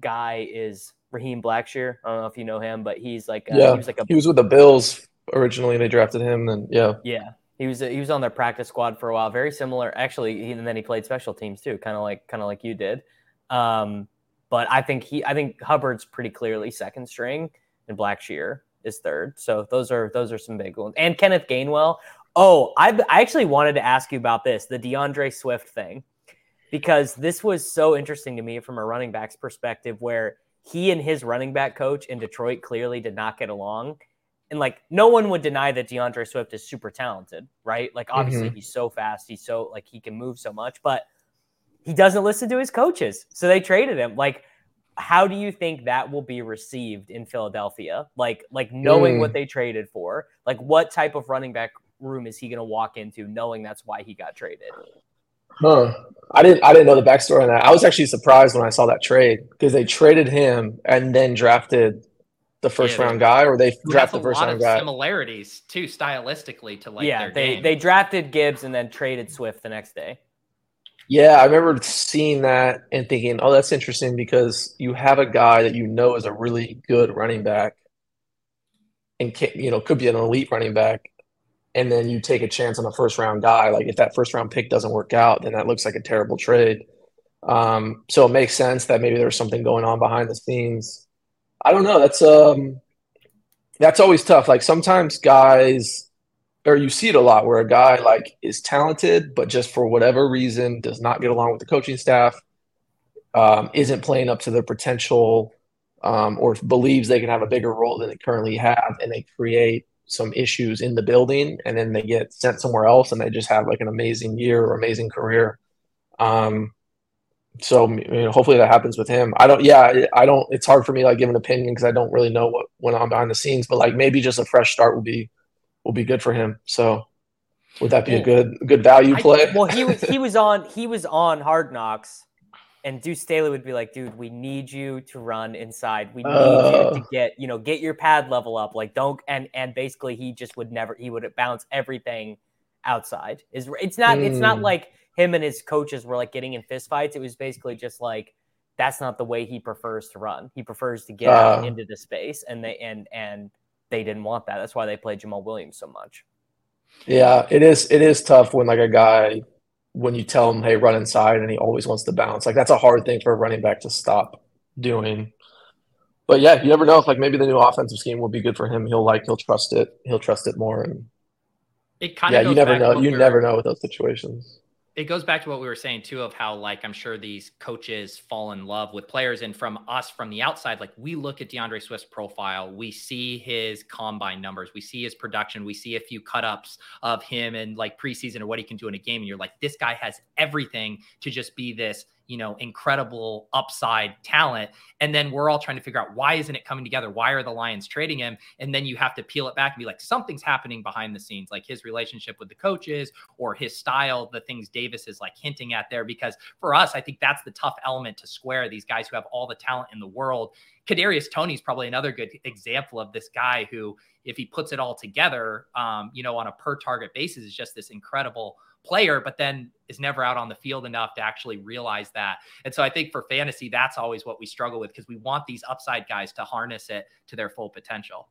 guy is Raheem Blackshear. I don't know if you know him, but he's like yeah, he was like a, he was with the Bills originally. They drafted him, and yeah, yeah, he was he was on their practice squad for a while. Very similar, actually, and then he played special teams too, kind of like kind of like you did. Um, but I think he, I think Hubbard's pretty clearly second string, and Blackshear is third. So those are those are some big ones. And Kenneth Gainwell. Oh, I I actually wanted to ask you about this, the D'Andre Swift thing because this was so interesting to me from a running back's perspective where he and his running back coach in Detroit clearly did not get along. And like no one would deny that D'Andre Swift is super talented, right? Like obviously mm-hmm. he's so fast, he's so like he can move so much, but he doesn't listen to his coaches. So they traded him. Like how do you think that will be received in Philadelphia? Like like knowing mm. what they traded for, like what type of running back room is he going to walk into knowing that's why he got traded? Huh. I didn't I didn't know the backstory on that. I was actually surprised when I saw that trade because they traded him and then drafted the first yeah, round guy, or they drafted the first round guy. Similarities too, stylistically to like yeah. they game. they drafted Gibbs and then traded Swift the next day. Yeah, I remember seeing that and thinking, oh, that's interesting because you have a guy that you know is a really good running back, and can, you know could be an elite running back, and then you take a chance on a first round guy. Like if that first round pick doesn't work out, then that looks like a terrible trade. Um, so it makes sense that maybe there's something going on behind the scenes. I don't know. That's um, that's always tough. Like sometimes guys, or you see it a lot, where a guy like is talented, but just for whatever reason does not get along with the coaching staff, um, isn't playing up to their potential, um, or believes they can have a bigger role than they currently have, and they create some issues in the building and then they get sent somewhere else and they just have like an amazing year or amazing career. Um, so you know, hopefully that happens with him. I don't, yeah, I don't, it's hard for me to like give an opinion because I don't really know what went on behind the scenes, but like maybe just a fresh start will be, will be good for him. So would that be a good, good value play? I, well, he was, he was on, he was on hard knocks and Deuce Staley would be like, dude, we need you to run inside. We need uh, you to get, you know, get your pad level up. Like, don't and and basically he just would never he would bounce everything outside. Is it's not mm. it's not hmm. like him and his coaches were like getting in fistfights. It was basically just like that's not the way he prefers to run. He prefers to get uh, into the space, and they and and they didn't want that. That's why they played Jamaal Williams so much. Yeah, it is. It is tough when like a guy when you tell him, hey, run inside, and he always wants to bounce. Like that's a hard thing for a running back to stop doing. but yeah, you never know if like maybe the new offensive scheme will be good for him. He'll like he'll trust it. He'll trust it more. And it kind of yeah, you never know. You never know with those situations it goes back to what we were saying too of how like I'm sure these coaches fall in love with players. And from us from the outside like we look at D'Andre Swift's profile. We see his combine numbers. We see his production. We see a few cut ups of him and like preseason or what he can do in a game. And you're like this guy has everything to just be this you know, incredible upside talent. And then we're all trying to figure out why isn't it coming together? Why are the Lions trading him? And then you have to peel it back and be like, something's happening behind the scenes, like his relationship with the coaches or his style, the things Davis is like hinting at there. Because for us, I think that's the tough element to square these guys who have all the talent in the world. Kadarius Toney is probably another good example of this guy who, if he puts it all together, um, you know, on a per target basis, is just this incredible player, but then is never out on the field enough to actually realize that. And so I think for fantasy, that's always what we struggle with because we want these upside guys to harness it to their full potential.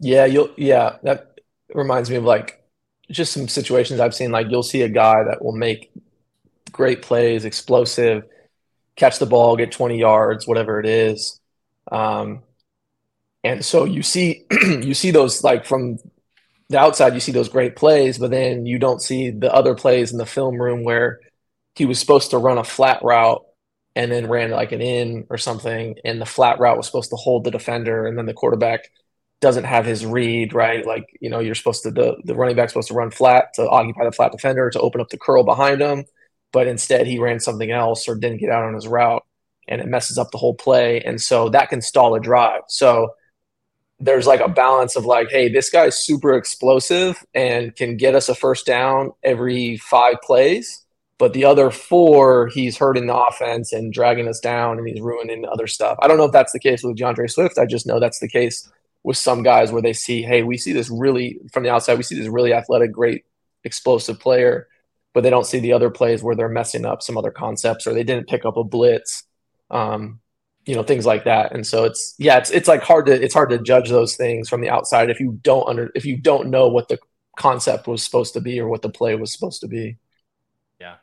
Yeah, you'll yeah, that reminds me of like just some situations I've seen. Like you'll see a guy that will make great plays, explosive, catch the ball, get 20 yards, whatever it is. Um, and so you see *clears throat* you see those like from the outside you see those great plays, but then you don't see the other plays in the film room where he was supposed to run a flat route and then ran like an in or something, and the flat route was supposed to hold the defender, and then the quarterback doesn't have his read right. Like you know, you're supposed to the the running back's supposed to run flat to occupy the flat defender to open up the curl behind him, but instead he ran something else or didn't get out on his route, and it messes up the whole play, and so that can stall a drive. So there's like a balance of like, hey, this guy's super explosive and can get us a first down every five plays. But the other four, he's hurting the offense and dragging us down and he's ruining other stuff. I don't know if that's the case with D'Andre Swift. I just know that's the case with some guys where they see, hey, we see this really from the outside, we see this really athletic, great, explosive player, but they don't see the other plays where they're messing up some other concepts or they didn't pick up a blitz. Um, you know things like that and so it's yeah it's it's like hard to it's hard to judge those things from the outside if you don't under if you don't know what the concept was supposed to be or what the play was supposed to be yeah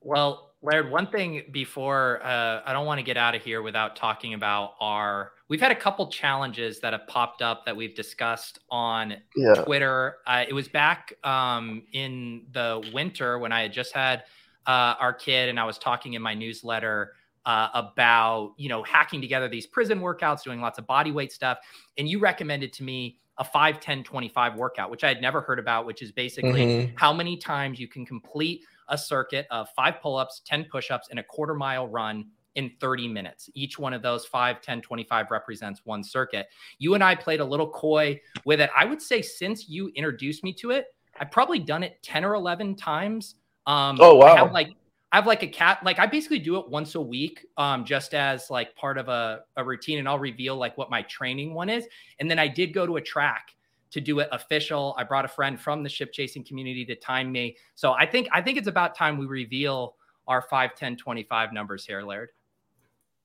well Laird, one thing before uh, I don't want to get out of here without talking about our. We've had a couple challenges that have popped up that we've discussed on yeah. Twitter. Uh, it was back um, in the winter when I had just had uh, our kid, and I was talking in my newsletter uh, about you know hacking together these prison workouts, doing lots of body weight stuff, and you recommended to me a 5 10 25 workout which i had never heard about which is basically mm-hmm. how many times you can complete a circuit of five pull-ups 10 push-ups and a quarter mile run in 30 minutes. Each one of those 5 10 25 represents one circuit. You and i played a little coy with it. I would say since you introduced me to it i've probably done it 10 or 11 times. Um, oh wow! I have like I have like a cat, like I basically do it once a week, um, just as like part of a, a routine, and I'll reveal like what my training one is. And then I did go to a track to do it official. I brought a friend from the ship chasing community to time me. So I think I think it's about time we reveal our 5, 10, 25 numbers here, Laird.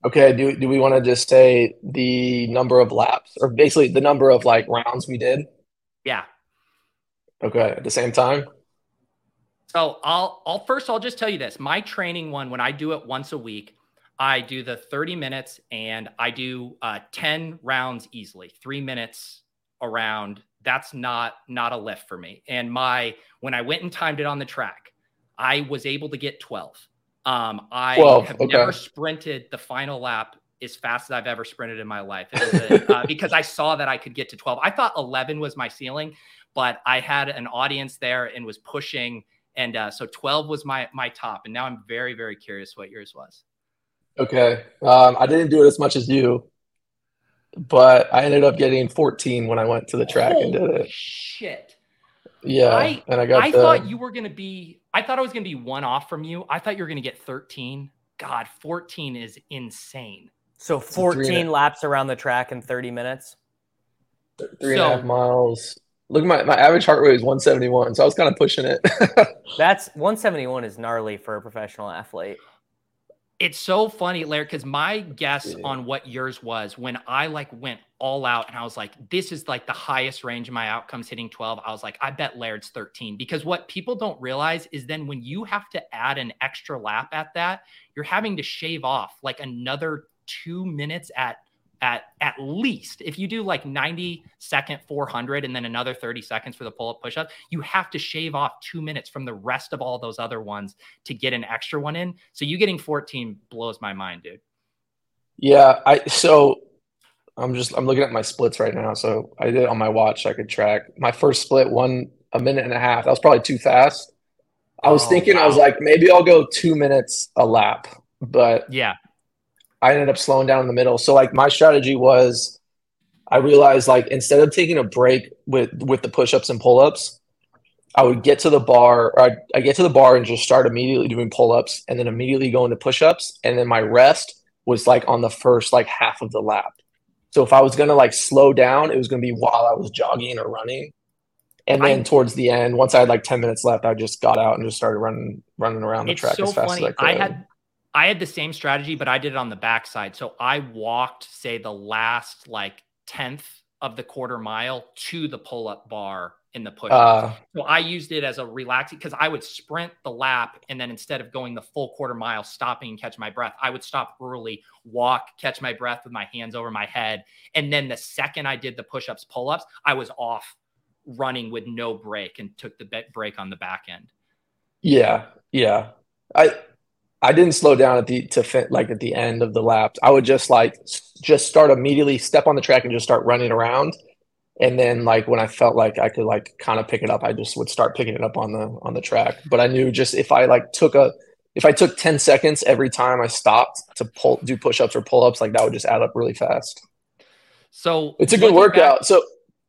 Okay. Do, do we want to just say the number of laps or basically the number of like rounds we did? Yeah. Okay. At the same time? So I'll I'll first I'll just tell you this. My training one when I do it once a week, I do the 30 minutes and I do uh, 10 rounds easily. 3 minutes around. That's not not a lift for me. And my when I went and timed it on the track, I was able to get 12. Um, I 12, have okay. never sprinted the final lap as fast as I've ever sprinted in my life a, *laughs* uh, because I saw that I could get to 12. I thought 11 was my ceiling, but I had an audience there and was pushing and uh, so 12 was my my top and now i'm very very curious what yours was. Okay um, i didn't do it as much as you but i ended up getting 14 when i went to the track Holy and did it. shit. Yeah I, and i got i the, thought you were going to be i thought i was going to be one off from you. I thought you were going to get 13 god 14 is insane. So 14 laps around the track in 30 minutes? Three so, and a half miles Look, my, my average heart rate is 171, so I was kind of pushing it. *laughs* That's 171 is gnarly for a professional athlete. It's so funny, Larry, because my guess yeah. on what yours was when I like went all out and I was like, this is like the highest range of my outcomes hitting 12. I was like, I bet Laird's 13. Because what people don't realize is then when you have to add an extra lap at that, you're having to shave off like another two minutes at at at least if you do like 90 second 400 and then another 30 seconds for the pull up push up you have to shave off two minutes from the rest of all those other ones to get an extra one in. So you getting 14 blows my mind dude. Yeah i so i'm just i'm looking at my splits right now. So i did it on my watch i could track my first split one a minute and a half. That was probably too fast. I was oh, thinking wow. i was like maybe i'll go two minutes a lap but yeah I ended up slowing down in the middle. So like my strategy was I realized like instead of taking a break with with the push-ups and pull-ups, I would get to the bar or I'd, I get to the bar and just start immediately doing pull-ups and then immediately go into push-ups and then my rest was like on the first like half of the lap. So if I was gonna like slow down, it was gonna be while I was jogging or running. And then I, towards the end, once I had like 10 minutes left, I just got out and just started running running around the track so as fast funny. as I could. I had I had the same strategy, but I did it on the backside. So I walked, say, the last like tenth of the quarter mile to the pull up bar in the push. Uh, so I used it as a relaxing because I would sprint the lap and then instead of going the full quarter mile, stopping and catch my breath, I would stop early, walk, catch my breath with my hands over my head. And then the second I did the push ups, pull ups, I was off running with no break and took the break on the back end. Yeah. Yeah. I, I didn't slow down at the to fit like at the end of the lap. I would just like just start immediately, step on the track and just start running around. And then like when I felt like I could like kind of pick it up, I just would start picking it up on the on the track. But I knew just if I like took a if I took 10 seconds every time I stopped to pull do push-ups or pull-ups, like that would just add up really fast. So it's a good workout. Back, so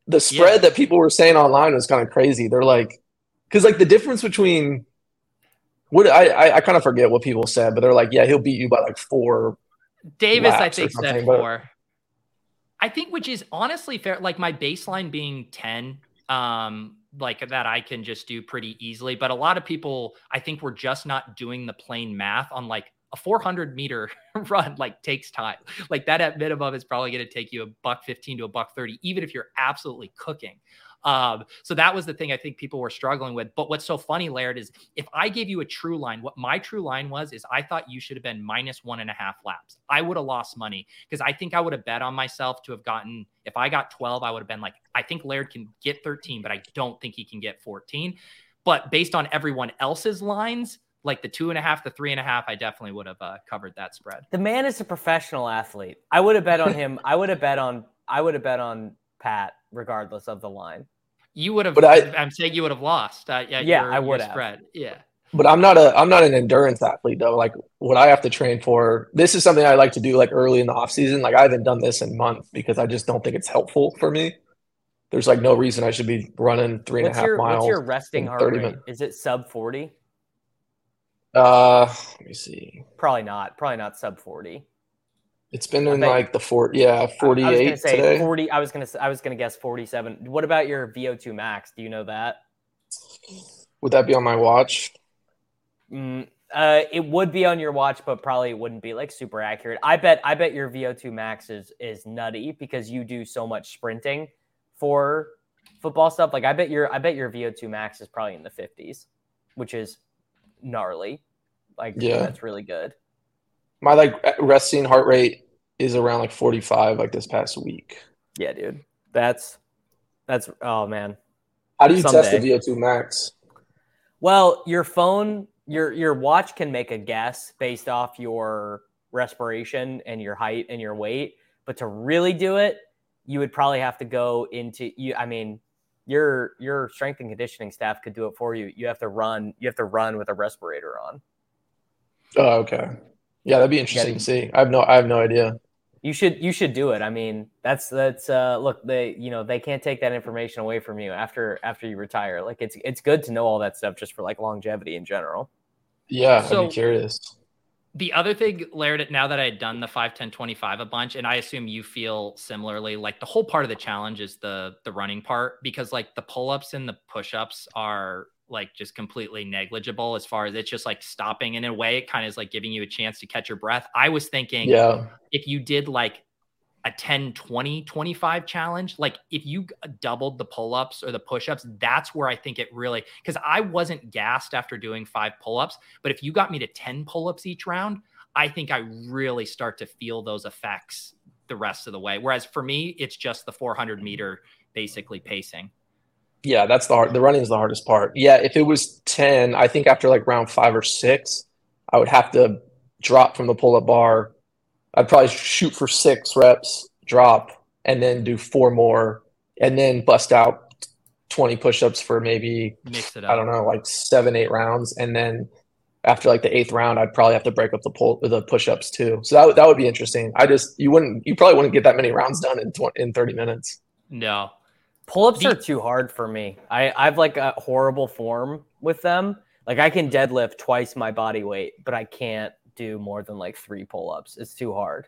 the spread yeah. that people were saying online was kind of crazy. They're like, because like the difference between what I, I, I kind of forget what people said, but they're like, yeah, he'll beat you by like four. Davis, I think said four. I think, which is honestly fair. Like my baseline being ten, um, like that I can just do pretty easily. But a lot of people, I think, we're just not doing the plain math on like a 400 meter *laughs* run like takes time like that at minimum is probably going to take you a buck 15 to a buck 30 even if you're absolutely cooking um, so that was the thing I think people were struggling with. But what's so funny, Laird, is if I gave you a true line, what my true line was is I thought you should have been minus one and a half laps. I would have lost money because I think I would have bet on myself to have gotten, if I got 12, I would have been like, I think Laird can get 13, but I don't think he can get 14. But based on everyone else's lines, like the two and a half, the three and a half, I definitely would have uh, covered that spread. The man is a professional athlete. I would have bet on him. I would have bet on. I would have bet on Pat regardless of the line. You would have. But I, am saying you would have lost. Uh, yeah, your, I would have. Spread. Yeah. But I'm not a I'm not an endurance athlete though. Like what I have to train for, this is something I like to do like early in the off season. Like I haven't done this in months because I just don't think it's helpful for me. There's like no reason I should be running three and what's a half your, miles. What's your resting heart rate? Minutes. Is it sub 40? Uh, let me see. Probably not. Probably not sub 40. It's been in like the four, yeah, forty-eight I was say today. Forty. I was gonna, I was gonna guess forty-seven. What about your VO2 max? Do you know that? Would that be on my watch? Mm, uh, it would be on your watch, but probably it wouldn't be like super accurate. I bet, I bet your VO2 max is is nutty because you do so much sprinting for football stuff. Like I bet your, I bet your VO2 max is probably in the fifties, which is gnarly. Like yeah, that's really good. My like resting heart rate is around like 45 like this past week. Yeah, dude. That's that's oh man. How do you Someday. test the VO2 max? Well, your phone, your your watch can make a guess based off your respiration and your height and your weight, but to really do it, you would probably have to go into you I mean, your your strength and conditioning staff could do it for you. You have to run, you have to run with a respirator on. Oh, okay. Yeah, that'd be interesting to see. I have no I have no idea. You should you should do it. I mean, that's that's uh look, they you know, they can't take that information away from you after after you retire. Like it's it's good to know all that stuff just for like longevity in general. Yeah, so, I'd be curious. The other thing, Laird, now that I had done the 5, 10, 25 a bunch, and I assume you feel similarly, like the whole part of the challenge is the the running part because like the pull-ups and the push-ups are like just completely negligible as far as it's just like stopping. In a way, it kind of is like giving you a chance to catch your breath. I was thinking, yeah, if you did like a 10, 20, 25 challenge, like if you uh, doubled the pull ups or the push ups, that's where I think it really, because I wasn't gassed after doing five pull ups. But if you got me to 10 pull ups each round, I think I really start to feel those effects the rest of the way. Whereas for me, it's just the 400 meter basically pacing. Yeah, that's the hard. The running is the hardest part. Yeah, if it was 10, I think after like round five or six, I would have to drop from the pull up bar. I'd probably shoot for six reps, drop, and then do four more, and then bust out 20 push ups for maybe, Mix it up. I don't know, like seven, eight rounds. And then after like the eighth round, I'd probably have to break up the pull the push ups too. So that, that would be interesting. I just, you wouldn't, you probably wouldn't get that many rounds done in, 20, in 30 minutes. No. Pull ups are too hard for me. I, I've like a horrible form with them. Like I can deadlift twice my body weight, but I can't do more than like three pull ups. It's too hard.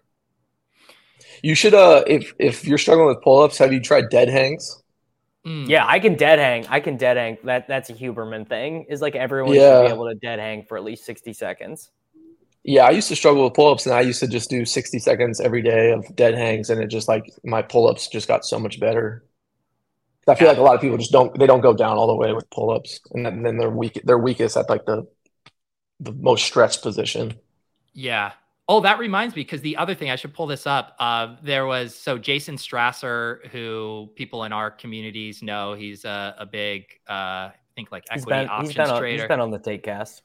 You should uh if if you're struggling with pull ups, have you tried dead hangs? Mm. Yeah, I can dead hang. I can dead hang. That that's a Huberman thing. Is like everyone yeah. should be able to dead hang for at least sixty seconds. Yeah, I used to struggle with pull ups, and I used to just do sixty seconds every day of dead hangs, and it just like my pull ups just got so much better. I feel like a lot of people just don't they don't go down all the way with pull ups, and then, then they're weak they're weakest at like the the most stretched position. Yeah. Oh, that reminds me because the other thing I should pull this up. Uh, there was so Jason Strasser, who people in our communities know, he's a, a big, uh, I think like equity been, options he's on, trader. He's been on the Taekcast.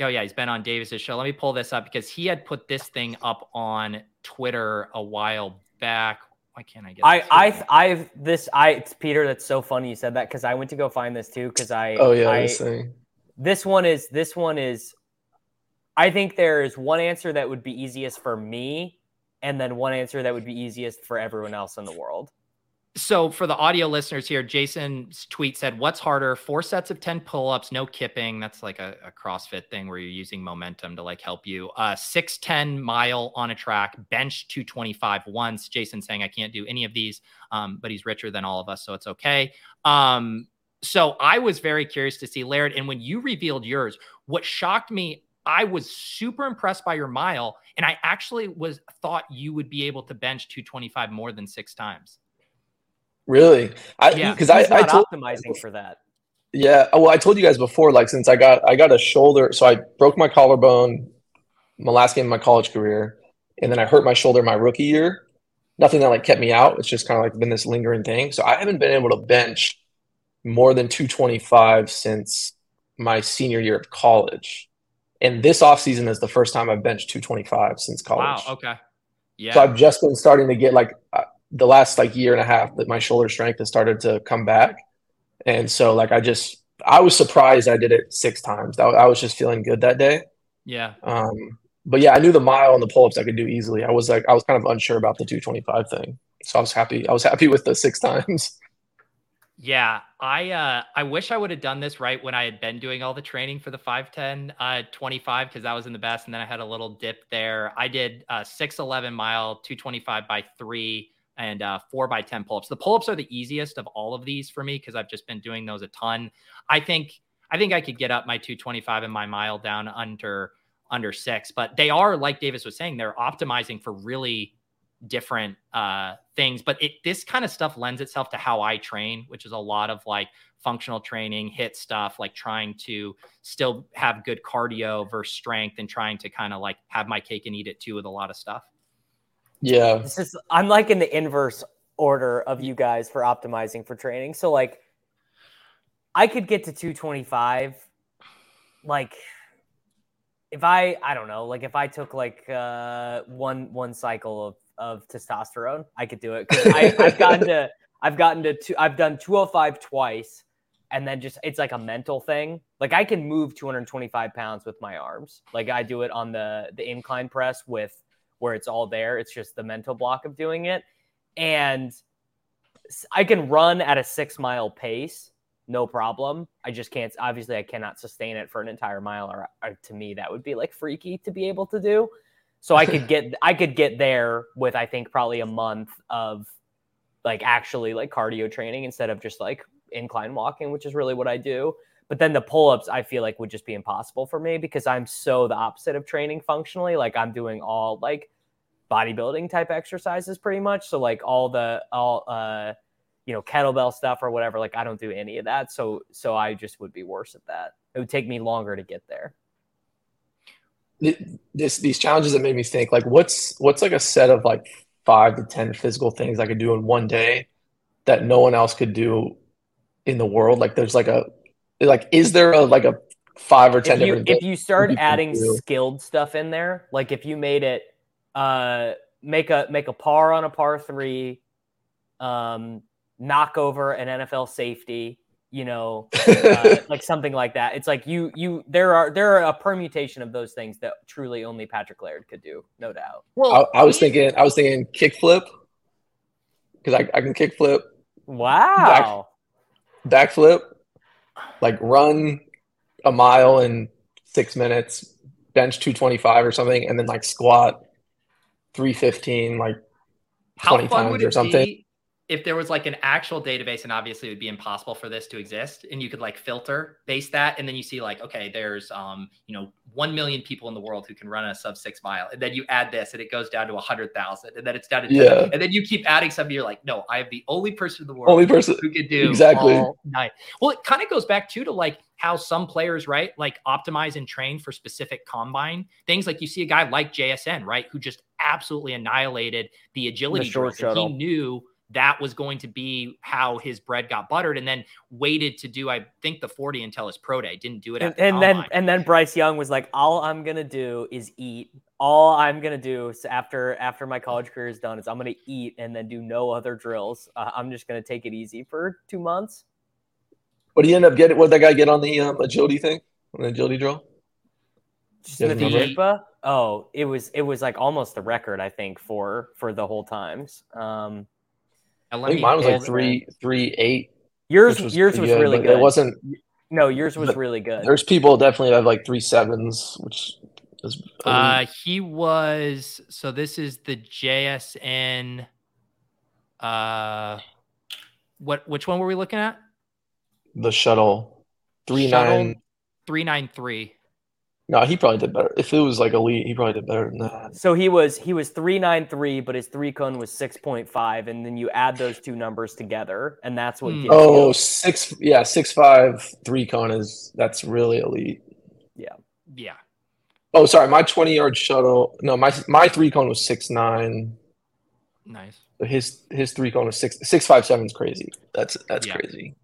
Oh yeah, he's been on Davis's show. Let me pull this up because he had put this thing up on Twitter a while back. Why can't I get? I I I've this I it's Peter. That's so funny you said that because I went to go find this too because I oh yeah I, this one is this one is I think there is one answer that would be easiest for me, and then one answer that would be easiest for everyone else in the world. So, for the audio listeners here, Jason's tweet said, What's harder? Four sets of 10 pull ups, no kipping. That's like a, a, CrossFit thing where you're using momentum to like help you. Uh, 610 mile on a track, bench 225 once. Jason saying, I can't do any of these, um, but he's richer than all of us, so it's okay. Um, so, I was very curious to see Laird. And when you revealed yours, what shocked me I was super impressed by your mile, and I actually was thought you would be able to bench 225 more than six times. Really? I, yeah, because I, I told optimizing for that. Yeah, well, I told you guys before, like since I got I got a shoulder, so I broke my collarbone my last game of my college career, and then I hurt my shoulder my rookie year. Nothing that like kept me out. It's just kind of like been this lingering thing. So I haven't been able to bench more than 225 since my senior year of college. And this offseason is the first time I've benched 225 since college. Wow. Okay. Yeah. So I've just been starting to get like uh, the last like year and a half that my shoulder strength has started to come back. And so like I just, I was surprised I did it six times. I, I was just feeling good that day. Yeah. Um, but yeah, I knew the mile and the pull ups I could do easily. I was like, I was kind of unsure about the 225 thing. So I was happy. I was happy with the six times. *laughs* Yeah, I uh, I wish I would have done this right when I had been doing all the training for the 510 uh, 25 because that was in the best, and then I had a little dip there. I did uh, 611 mile 225 by three and uh, four by 10 pull-ups. The pull-ups are the easiest of all of these for me because I've just been doing those a ton. I think I think I could get up my 225 and my mile down under under six, but they are like Davis was saying, they're optimizing for really different uh, things. But it this kind of stuff lends itself to how I train, which is a lot of like functional training, hit stuff, like trying to still have good cardio versus strength and trying to kind of like have my cake and eat it too with a lot of stuff. Yeah. This is I'm like in the inverse order of you guys for optimizing for training. So like I could get to 225 like if I I don't know, like if I took like uh one one cycle of of testosterone, I could do it. I, I've gotten to I've gotten to two, I've done 205 twice, and then just it's like a mental thing. Like I can move 225 pounds with my arms. Like I do it on the the incline press with where it's all there. It's just the mental block of doing it, and I can run at a six mile pace, no problem. I just can't. Obviously, I cannot sustain it for an entire mile. Or, or to me, that would be like freaky to be able to do. So I could get I could get there with I think probably a month of like actually like cardio training instead of just like incline walking, which is really what I do. But then the pull-ups I feel like would just be impossible for me because I'm so the opposite of training functionally. Like I'm doing all like bodybuilding type exercises pretty much. So like all the all uh you know kettlebell stuff or whatever like I don't do any of that. So so I just would be worse at that. It would take me longer to get there this these challenges that made me think like what's what's like a set of like five to ten physical things I could do in one day that no one else could do in the world. Like there's like a like is there a like a five or ten if you, different if you start adding skilled stuff in there, like if you made it uh make a make a par on a par three, um, knock over an NFL safety, you know, uh, *laughs* like something like that. It's like you you there are there are a permutation of those things that truly only Patrick Laird could do, no doubt. Well, I, I was thinking I was thinking kickflip because I, I can kickflip. Wow. Back, backflip, like run a mile in six minutes, bench two twenty five or something, and then like squat three fifteen like twenty times or something. Be- if there was like an actual database and obviously it would be impossible for this to exist and you could like filter base that and then you see like okay there's um you know 1 million people in the world who can run a sub 6 mile and then you add this and it goes down to a 100,000 and then it's down to yeah. and then you keep adding something you're like no I am the only person in the world only person who could do exactly. all night well it kind of goes back too to like how some players right like optimize and train for specific combine things. Like you see a guy like JSN right who just absolutely annihilated the agility the short he knew that was going to be how his bread got buttered and then waited to do i think the 40 until his pro day. Didn't do it and, and then and then bryce young was like all i'm gonna do is eat. All i'm gonna do after after my college career is done is i'm gonna eat and then do no other drills. Uh, i'm just gonna take it easy for two months. What do you end up getting? What did that guy get on the um, agility thing? On the agility drill? The Oh, it was it was like almost the record, I think, for for the whole times. Um, I think mine was like three, three, eight. Yours, was yours was good, really good. It wasn't. No, yours was really good. There's people definitely have like three sevens, which is. Uh, he was. So this is the JSN. Uh, what? Which one were we looking at? The shuttle, three shuttle, nine, three nine three. No, he probably did better. If it was like elite, he probably did better than that. So he was he was three nine three, but his three cone was six point five, and then you add those two numbers together, and that's what. Mm. Oh, you. six yeah, six five three cone is that's really elite. Yeah, yeah. Oh, sorry, my twenty yard shuttle. No, my my three cone was six nine. Nice. His his three cone was six six five seven is crazy. That's that's yeah. crazy.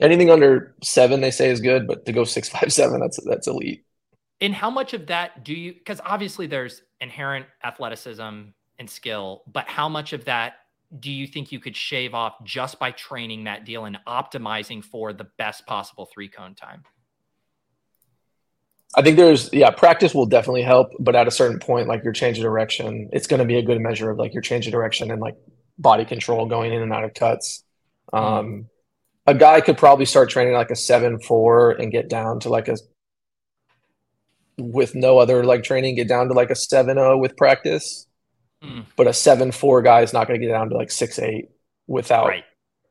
Anything under seven, they say is good, but to go six five seven, that's that's elite. And how much of that do you, because obviously there's inherent athleticism and skill, but how much of that do you think you could shave off just by training that deal and optimizing for the best possible three cone time? I think there's yeah, practice will definitely help, but at a certain point, like your change of direction, it's going to be a good measure of like your change of direction and like body control going in and out of cuts. Mm-hmm. Um, a guy could probably start training like a seven four and get down to like a with no other like training get down to like a 7-0 with practice mm. but a 7-4 guy is not going to get down to like 6-8 without right.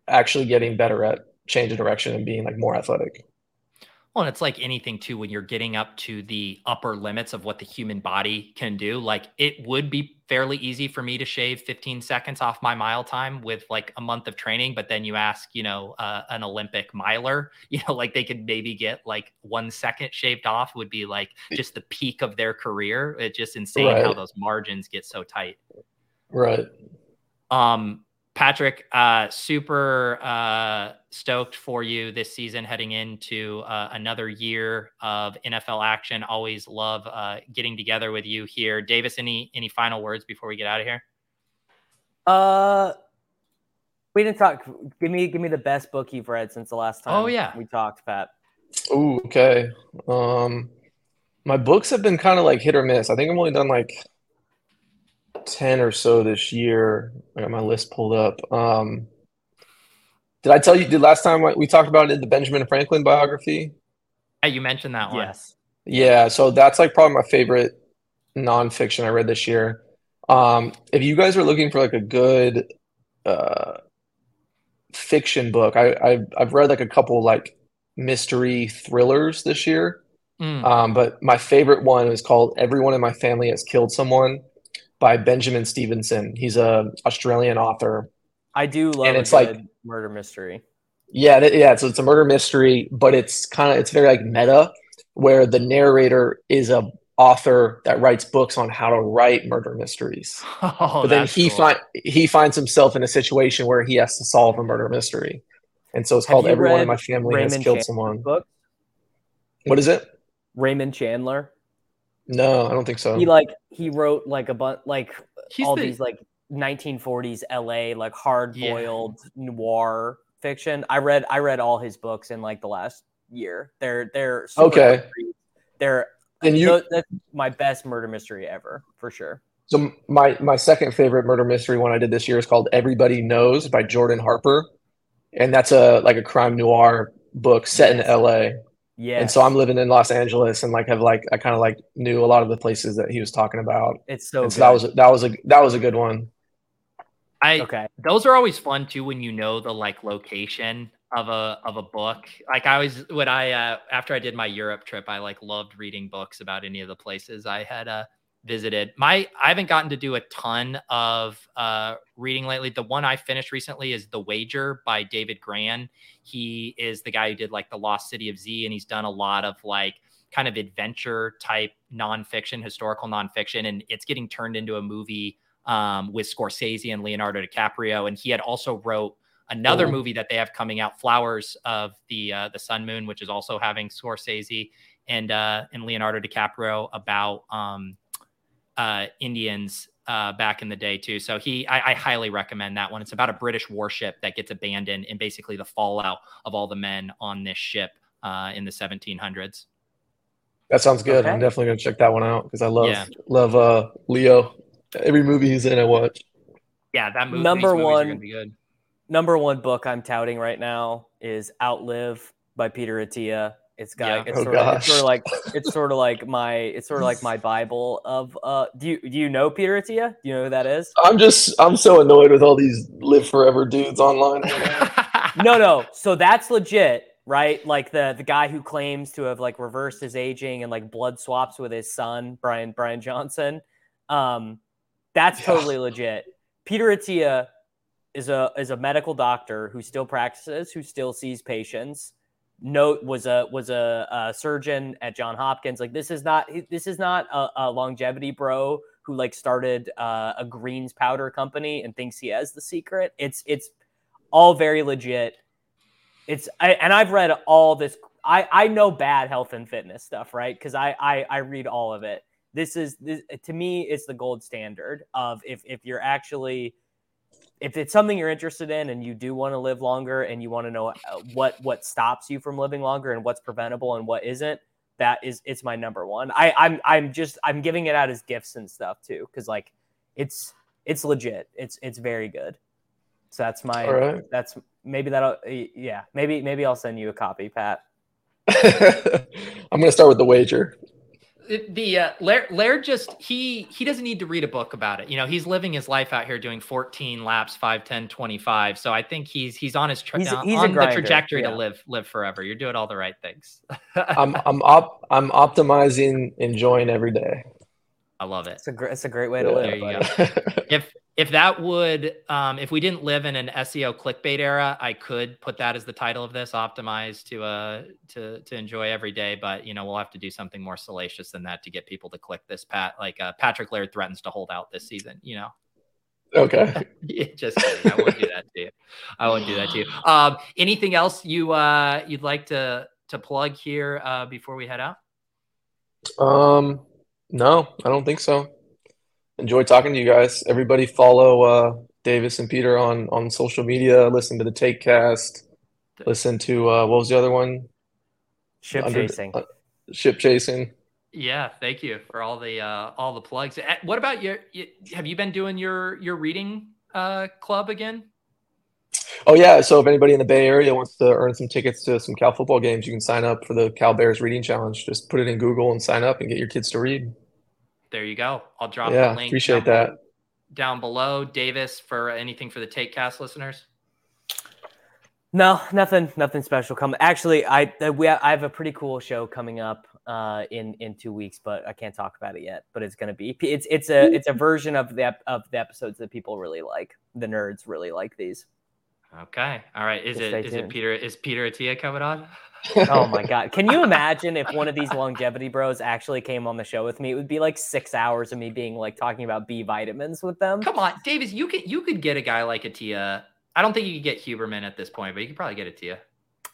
actually getting better at change of direction and being like more athletic well, and it's like anything too, when you're getting up to the upper limits of what the human body can do, like it would be fairly easy for me to shave 15 seconds off my mile time with like a month of training. But then you ask, you know, uh, an Olympic miler, *laughs* you know, like they could maybe get like one second shaved off would be like just the peak of their career. It's just insane right. how those margins get so tight. Right. Um, Patrick, uh, super uh, stoked for you this season, heading into uh, another year of NFL action. Always love uh, getting together with you here, Davis. Any any final words before we get out of here? Uh, we didn't talk. Give me give me the best book you've read since the last time. Oh yeah, we talked, Pat. Oh okay. Um, my books have been kind of like hit or miss. I think I've only done like 10 or so this year. I got my list pulled up. Um, did I tell you, did last time we talked about it, the Benjamin Franklin biography? Yeah, you mentioned that one. Yes. Yeah. So that's like probably my favorite nonfiction I read this year. Um, if you guys are looking for like a good uh, fiction book, I, I've, I've read like a couple like mystery thrillers this year. Mm. Um, but my favorite one is called Everyone in My Family Has Killed Someone by Benjamin Stevenson. He's a Australian author. I do love and it's like murder mystery. Yeah, yeah. So it's a murder mystery, but it's kind of it's very like meta, where the narrator is a author that writes books on how to write murder mysteries. *laughs* Oh, but then he cool. find he finds himself in a situation where he has to solve a murder mystery, and so it's Have called "Everyone in My Family Raymond Has Killed Chandler's Someone." Book? What is it? Raymond Chandler. No, I don't think so. He like he wrote like a bunch like He's all the... these like 1940s LA like hard boiled yeah. noir fiction. I read I read all his books in like the last year. They're they're okay. They're and you that's my best murder mystery ever for sure. So my my second favorite murder mystery one I did this year is called Everybody Knows by Jordan Harper, and that's a like a crime noir book set yes. in L.A. Yeah. And so I'm living in Los Angeles and like have like I kind of like knew a lot of the places that he was talking about. It's so, so that was that was a that was a good one. I okay. Those are always fun too when you know the like location of a of a book. Like I always when I uh after I did my Europe trip, I like loved reading books about any of the places I had uh visited. My I haven't gotten to do a ton of uh, reading lately. The one I finished recently is The Wager by David Grann. He is the guy who did like The Lost City of Z, and he's done a lot of like kind of adventure type nonfiction, historical nonfiction, and it's getting turned into a movie um, with Scorsese and Leonardo DiCaprio. And he had also wrote another oh. movie that they have coming out, Flowers of the uh, the Sun Moon, which is also having Scorsese and uh, and Leonardo DiCaprio about um, uh, Indians uh, back in the day too. So he, I, I, highly recommend that one. It's about a British warship that gets abandoned and basically the fallout of all the men on this ship uh, in the 1700s. That sounds good. Okay. I'm definitely gonna check that one out because I love yeah. love uh, Leo. Every movie he's in, I watch. Yeah, that movie. Number one, number one book I'm touting right now is Outlive by Peter Attia. It's got yeah. it's, oh, sort of, it's, sort of, like it's *laughs* sort of like my it's sort of like my Bible of uh do you do you know Peter Attia? Do you know who that is? I'm just I'm so annoyed with all these live forever dudes online. *laughs* *laughs* no, no. So that's legit, right? Like the the guy who claims to have like reversed his aging and like blood swaps with his son, Brian Brian Johnson. Um that's yeah. totally legit. Peter Attia is a is a medical doctor who still practices, who still sees patients note was a was a, a, surgeon at John Hopkins. Like this is not this is not a, a longevity bro who like started uh, a greens powder company and thinks he has the secret. It's it's all very legit. It's I, and I've read all this. I I know bad health and fitness stuff, right? Because I, I I read all of it. This is this, to me, it's the gold standard of if if you're actually if it's something you're interested in and you do want to live longer and you want to know uh, what what stops you from living longer and what's preventable and what isn't that is it's my number one. I i'm i'm just i'm giving it out as gifts and stuff too because like it's it's legit. It's it's very good. So that's my right. that's maybe that'll yeah maybe maybe i'll send you a copy pat. *laughs* I'm gonna start with the wager the uh, Laird, Laird just he he doesn't need to read a book about it. You know, he's living his life out here doing 14 laps, 5, 10, 25. So I think he's he's on his tra- he's, he's on the trajectory yeah. to live live forever. You're doing all the right things. *laughs* I'm I'm op- I'm optimizing, enjoying every day. I love it. It's a great it's a great way to yeah, live. There you go. if if that would um, if we didn't live in an SEO clickbait era, I could put that as the title of this, optimized to uh to to enjoy every day. But you know, we'll have to do something more salacious than that to get people to click this. Pat like uh, Patrick Laird threatens to hold out this season. You know. Okay. *laughs* Just kidding. I won't do that to you. I won't do that to you. Um, anything else you uh you'd like to to plug here uh before we head out? Um, no, I don't think so enjoy talking to you guys. Everybody follow uh, Davis and Peter on on social media. Listen to the Taek Cast. Listen to uh, what was the other one? Ship Under, chasing. Uh, ship chasing. Yeah, thank you for all the uh, all the plugs. What about your? Have you been doing your your reading uh, club again? Oh yeah. So if anybody in the Bay Area wants to earn some tickets to some Cal football games, you can sign up for the Cal Bears Reading Challenge. Just put it in Google and sign up and get your kids to read there you go. I'll drop yeah, the link. Appreciate that. Below, down below, Davis, for anything for the Taek Cast listeners. No, nothing, nothing special coming. Actually, I we I have a pretty cool show coming up uh, in in two weeks, but I can't talk about it yet. But it's gonna be it's it's a it's a version of the of the episodes that people really like. The nerds really like these. Okay. All right. Is it is tuned. it Peter is Peter Attia coming on? oh my *laughs* god. Can you imagine if one of these longevity bros actually came on the show with me? It would be like 6 hours of me being like talking about B vitamins with them. Come on, Davis, you could you could get a guy like Attia. I don't think you could get Huberman at this point, but you could probably get Attia.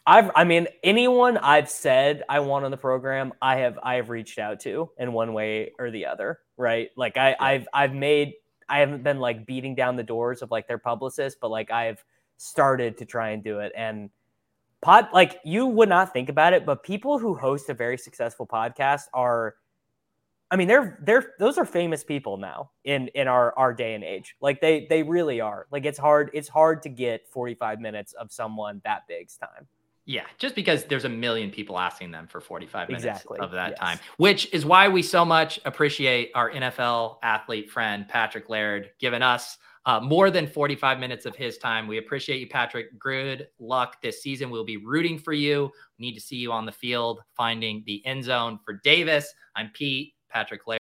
I've I mean anyone I've said I want on the program, I have I have reached out to in one way or the other, right? Like I yeah. I've I've made I haven't been like beating down the doors of like their publicists, but like I've started to try and do it and pod like you would not think about it, but people who host a very successful podcast are I mean, they're they're those are famous people now in in our our day and age. Like they they really are. Like it's hard it's hard to get 45 minutes of someone that big's time. Yeah, just because there's a million people asking them for 45 minutes exactly. of that yes. time, which is why we so much appreciate our NFL athlete friend Patrick Laird giving us uh, more than 45 minutes of his time. We appreciate you, Patrick. Good luck this season. We'll be rooting for you. We need to see you on the field, finding the end zone for Davis. I'm Pete, Patrick Laird.